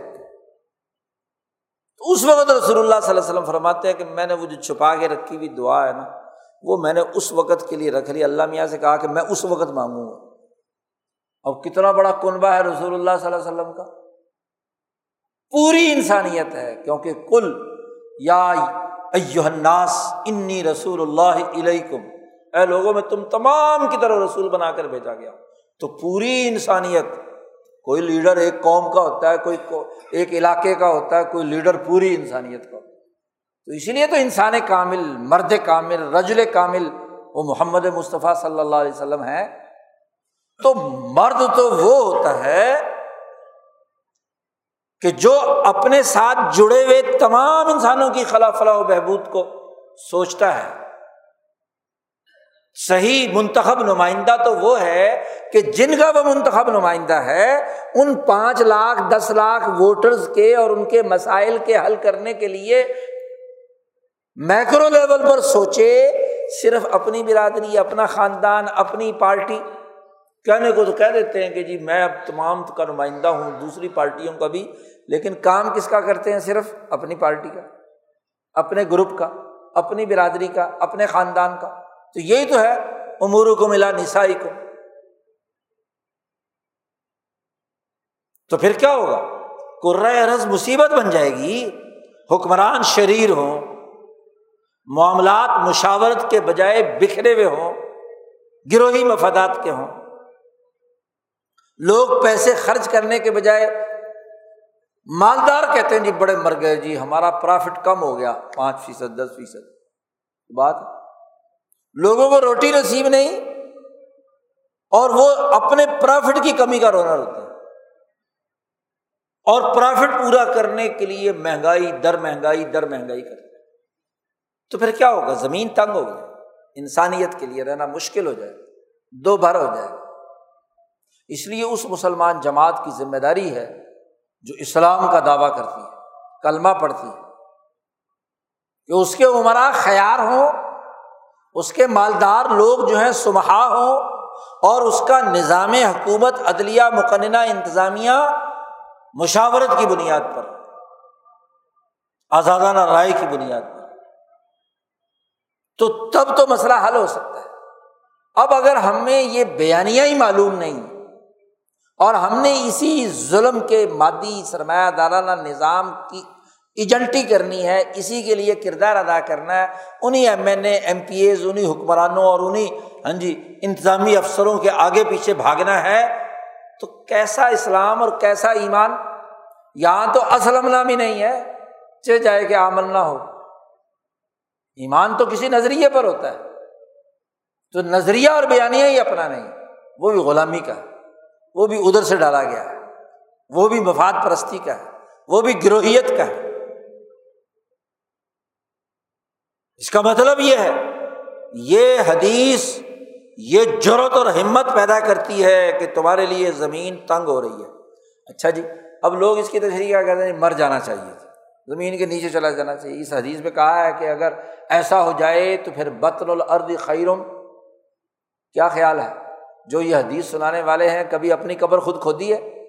تو اس وقت رسول اللہ صلی اللہ علیہ وسلم فرماتے ہیں کہ میں نے وہ جو چھپا کے رکھی ہوئی دعا ہے نا وہ میں نے اس وقت کے لیے رکھ لی اللہ میاں سے کہا کہ میں اس وقت مانگوں۔ گا اب کتنا بڑا کنبہ ہے رسول اللہ صلی اللہ علیہ وسلم کا۔ پوری انسانیت ہے، کیونکہ کل یا الناس انی رسول اللہ علیکم۔ اے لوگوں، میں تم تمام کی طرح رسول بنا کر بھیجا گیا تو پوری انسانیت، کوئی لیڈر ایک قوم کا ہوتا ہے، کوئی ایک علاقے کا ہوتا ہے، کوئی لیڈر پوری انسانیت کا ہوتا ہے۔ تو اسی لیے تو انسان کامل، مرد کامل، رجل کامل، وہ محمد مصطفیٰ صلی اللہ علیہ وسلم ہے تو مرد تو وہ ہوتا ہے کہ جو اپنے ساتھ جڑے ہوئے تمام انسانوں کی خلا فلاح و بہبود کو سوچتا ہے۔ صحیح منتخب نمائندہ تو وہ ہے کہ جن کا وہ منتخب نمائندہ ہے، ان پانچ لاکھ، دس لاکھ ووٹرز کے اور ان کے مسائل کے حل کرنے کے لیے میکرو لیول پر سوچے، صرف اپنی برادری، اپنا خاندان، اپنی پارٹی۔ کہنے کو تو کہہ دیتے ہیں کہ جی میں اب تمام کا نمائندہ ہوں، دوسری پارٹیوں کا بھی۔ لیکن کام کس کا کرتے ہیں؟ صرف اپنی پارٹی کا، اپنے گروپ کا، اپنی برادری کا، اپنے خاندان کا۔ تو یہی تو ہے امور کو ملا نسائی کو تو پھر کیا ہوگا؟ رز مصیبت بن جائے گی، حکمران شریر ہوں۔ معاملات مشاورت کے بجائے بکھرے ہوئے ہوں، گروہی مفادات کے ہوں۔ لوگ پیسے خرچ کرنے کے بجائے مالدار کہتے ہیں جی بڑے مر گئے جی ہمارا پرافٹ کم ہو گیا، پانچ فیصد، دس فیصد۔ بات لوگوں کو روٹی نصیب نہیں، اور وہ اپنے پرافٹ کی کمی کا رونا ہوتا ہے اور پرافٹ پورا کرنے کے لیے مہنگائی، در مہنگائی در مہنگائی کرتے تو پھر کیا ہوگا؟ زمین تنگ ہوگی انسانیت کے لیے رہنا مشکل ہو جائے۔ دو بھر ہو جائے۔ اس لیے اس مسلمان جماعت کی ذمہ داری ہے جو اسلام کا دعویٰ کرتی ہے، کلمہ پڑھتی ہے۔ کہ اس کے عمرا خیار ہوں، اس کے مالدار لوگ جو ہیں سمہا ہوں اور اس کا نظام حکومت، عدلیہ، مقننہ، انتظامیہ مشاورت کی بنیاد پر، آزادانہ رائے کی بنیاد پر۔ تو تب تو مسئلہ حل ہو سکتا ہے۔ اب اگر ہمیں یہ بیانیہ ہی معلوم نہیں اور ہم نے اسی ظلم کے مادی سرمایہ دارانہ نظام کی ایجنٹی کرنی ہے، اسی کے لیے کردار ادا کرنا ہے، انہیں M N A, M P As, انہیں حکمرانوں اور انہیں ہاں جی انتظامی افسروں کے آگے پیچھے بھاگنا ہے، تو کیسا اسلام اور کیسا ایمان؟ یہاں تو اسلم نام ہی نہیں ہے چہ جائے کہ عمل نہ ہو۔ ایمان تو کسی نظریے پر ہوتا ہے۔ تو نظریہ اور بیانیہ ہی اپنا نہیں، وہ بھی غلامی کا ہے۔ وہ بھی ادھر سے ڈالا گیا ہے۔ وہ بھی مفاد پرستی کا ہے۔ وہ بھی گروہیت کا ہے۔ اس کا مطلب یہ ہے، یہ حدیث، یہ جرت اور ہمت پیدا کرتی ہے کہ تمہارے لیے زمین تنگ ہو رہی ہے۔ اچھا جی اب لوگ اس کی تشریح کیا کہتے ہیں؟ مر جانا چاہیے۔ زمین کے نیچے چلا جانا چاہیے۔ اس حدیث میں کہا ہے کہ اگر ایسا ہو جائے تو پھر بطن الرد خیرم کیا خیال ہے؟ جو یہ حدیث سنانے والے ہیں، کبھی اپنی قبر خود کھودی ہے؟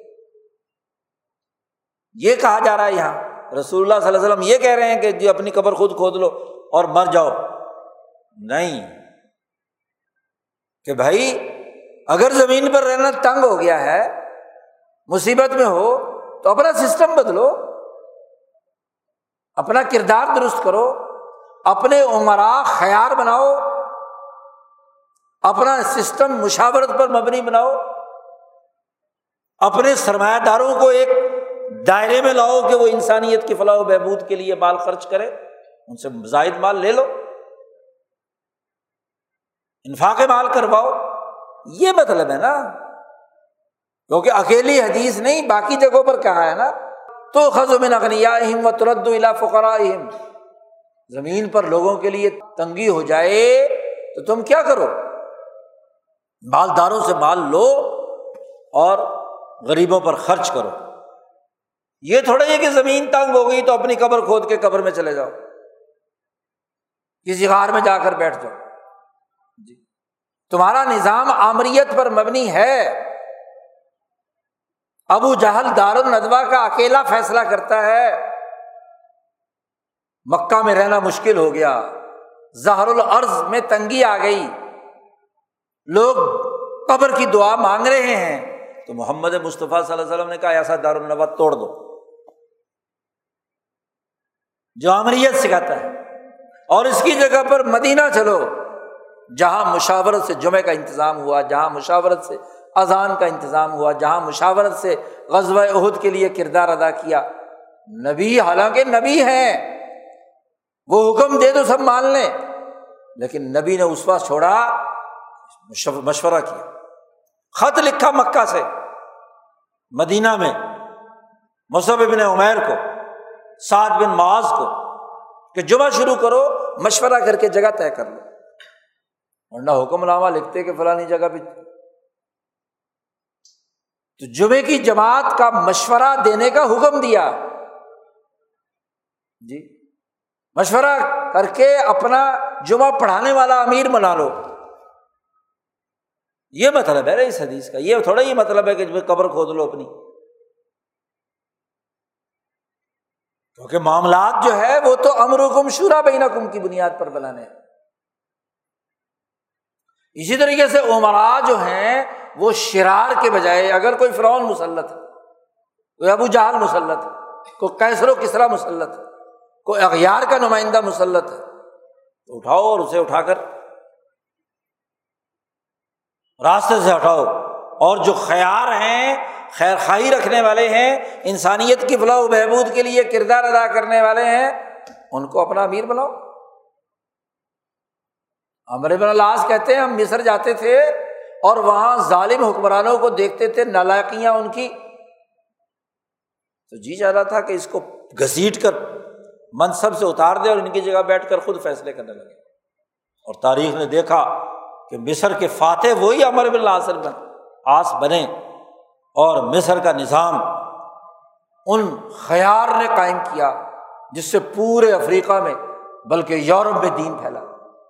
یہ کہا جا رہا ہے یہاں۔ رسول اللہ صلی اللہ علیہ وسلم یہ کہہ رہے ہیں کہ جی اپنی قبر خود کھود لو اور مر جاؤ۔ نہیں۔ کہ بھائی، اگر زمین پر رہنا تنگ ہو گیا ہے، مصیبت میں ہو تو اپنا سسٹم بدلو۔ اپنا کردار درست کرو، اپنے عمرا خیار بناؤ، اپنا سسٹم مشاورت پر مبنی بناؤ، اپنے سرمایہ داروں کو ایک دائرے میں لاؤ کہ وہ انسانیت کی فلاح و بہبود کے لیے مال خرچ کرے ان سے زائد مال لے لو، انفاق مال کرواؤ، یہ مطلب ہے نا۔ کیونکہ اکیلی حدیث نہیں، باقی جگہوں پر کہا ہے نا۔ تو خزم نقنیا و ترد الا فقرا زمین پر لوگوں کے لیے تنگی ہو جائے تو تم کیا کرو؟ مالداروں سے مال لو اور غریبوں پر خرچ کرو۔ یہ تھوڑا یہ کہ زمین تنگ ہو گئی تو اپنی قبر کھود کے قبر میں چلے جاؤ۔ کسی غار میں جا کر بیٹھ جاؤ۔ جی۔ تمہارا نظام آمریت پر مبنی ہے۔ ابو جہل دار الدوا کا اکیلا فیصلہ کرتا ہے۔ مکہ میں رہنا مشکل ہو گیا۔ زہر العرض میں تنگی آ گئی۔ لوگ قبر کی دعا مانگ رہے ہیں۔ تو محمد مصطفیٰ صلی اللہ علیہ وسلم نے کہا ایسا دار النوا توڑ دو۔ جو امریت سکھاتا ہے۔ اور اس کی جگہ پر مدینہ چلو۔ جہاں مشاورت سے جمعے کا انتظام ہوا، جہاں مشاورت سے اذان کا انتظام ہوا، جہاں مشاورت سے غزب عہد کے لیے کردار ادا کیا۔ نبی، حالانکہ نبی ہیں، وہ حکم دے تو سب مان لیں۔ لیکن نبی نے اس وقت چھوڑا، مشورہ کیا۔ خط لکھا مکہ سے، مدینہ میں مصحب بن عمیر کو، سعد بن معاذ کو، کہ جمعہ شروع کرو، مشورہ کر کے جگہ طے کر لو۔ ورنہ حکم نامہ لکھتے کہ فلانی جگہ پہ تو جمعے کی جماعت کا مشورہ دینے کا حکم دیا۔ جی مشورہ کر کے اپنا جمعہ پڑھانے والا امیر بنا لو۔ یہ مطلب ہے نا اس حدیث کا، یہ تھوڑا ہی مطلب ہے کہ قبر کھود لو اپنی۔ کیونکہ معاملات جو ہے وہ تو امر حکم شورا بین کم کی بنیاد پر بنانے اسی طریقے سے عمرا جو ہیں، وہ شرار کے بجائے اگر کوئی فرعون مسلط ہے، کوئی ابو جہل مسلط ہے، کوئی کیسر و کسرا مسلط ہے، کوئی اغیار کا نمائندہ مسلط ہے، تو اٹھاؤ اور اسے اٹھا کر راستے سے ہٹاؤ۔ اور جو خیار ہیں، خیر خواہی رکھنے والے ہیں، انسانیت کی فلاح و بہبود کے لیے کردار ادا کرنے والے ہیں، ان کو اپنا امیر بناؤ۔ امر بن الاس کہتے ہیں، ہم مصر جاتے تھے اور وہاں ظالم حکمرانوں کو دیکھتے تھے نالائکیاں ان کی۔ تو جی چاہ رہا تھا کہ اس کو گھسیٹ کر منصب سے اتار دے اور ان کی جگہ بیٹھ کر خود فیصلے کرنے لگے۔ اور تاریخ نے دیکھا کہ مصر کے فاتح وہی امر بن العصر بن آس بنے اور مصر کا نظام ان خیار نے قائم کیا، جس سے پورے افریقہ میں، بلکہ یورپ میں دین پھیلا۔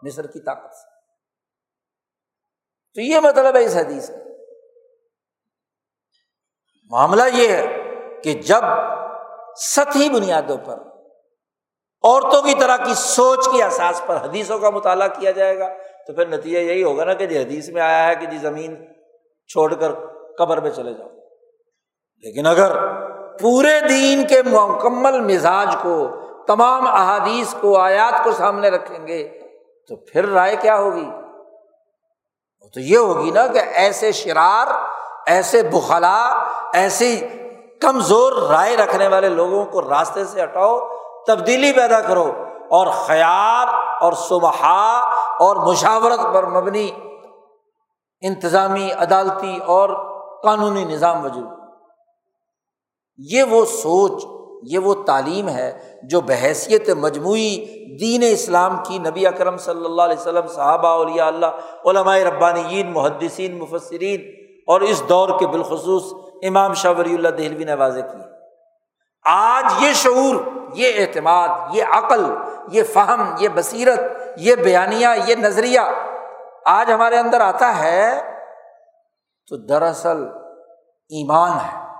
مصر کی طاقت سے۔ تو یہ مطلب ہے اس حدیث کا۔ معاملہ یہ ہے کہ جب سطحی بنیادوں پر عورتوں کی طرح کی سوچ کے احساس پر حدیثوں کا مطالعہ کیا جائے گا، تو پھر نتیجہ یہی ہوگا نا کہ جی حدیث میں آیا ہے کہ جی زمین چھوڑ کر قبر میں چلے جاؤ۔ لیکن اگر پورے دین کے مکمل مزاج کو، تمام احادیث کو، آیات کو سامنے رکھیں گے تو پھر رائے کیا ہوگی؟ تو یہ ہوگی نا کہ ایسے شرار، ایسے بخلا، ایسی کمزور رائے رکھنے والے لوگوں کو راستے سے ہٹاؤ، تبدیلی پیدا کرو اور خیال اور صبح اور مشاورت پر مبنی انتظامی، عدالتی اور قانونی نظام وجود۔ یہ وہ سوچ، یہ وہ تعلیم ہے جو بحیثیت مجموعی دین اسلام کی نبی اکرم صلی اللہ علیہ وسلم، صحابہ علیہ اللہ، علماء ربانیین، محدثین، مفسرین، اور اس دور کے بالخصوص امام شاہ ولی اللہ دہلوی نے واضح کی۔ آج یہ شعور، یہ اعتماد، یہ عقل، یہ فہم، یہ بصیرت، یہ بیانیہ، یہ نظریہ آج ہمارے اندر آتا ہے تو دراصل ایمان ہے۔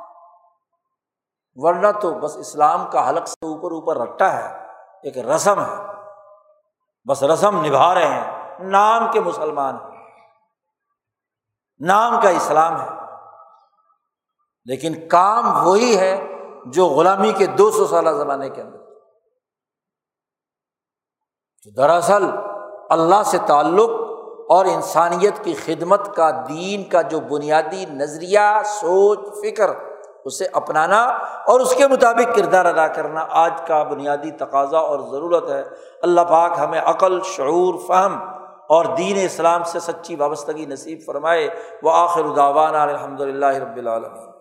ورنہ تو بس اسلام کا حلق سے اوپر اوپر رکھتا ہے، ایک رسم ہے۔ بس رسم نبھا رہے ہیں۔ نام کے مسلمان ہیں۔ نام کا اسلام ہے۔ لیکن کام وہی ہے جو غلامی کے دو سو سالہ زمانے کے اندر۔ تو دراصل اللہ سے تعلق اور انسانیت کی خدمت کا، دین کا جو بنیادی نظریہ، سوچ، فکر اسے اپنانا اور اس کے مطابق کردار ادا کرنا آج کا بنیادی تقاضا اور ضرورت ہے۔ اللہ پاک ہمیں عقل، شعور، فہم اور دین اسلام سے سچی وابستگی نصیب فرمائے۔ وہ آخر الحمد للہ رب العالمین۔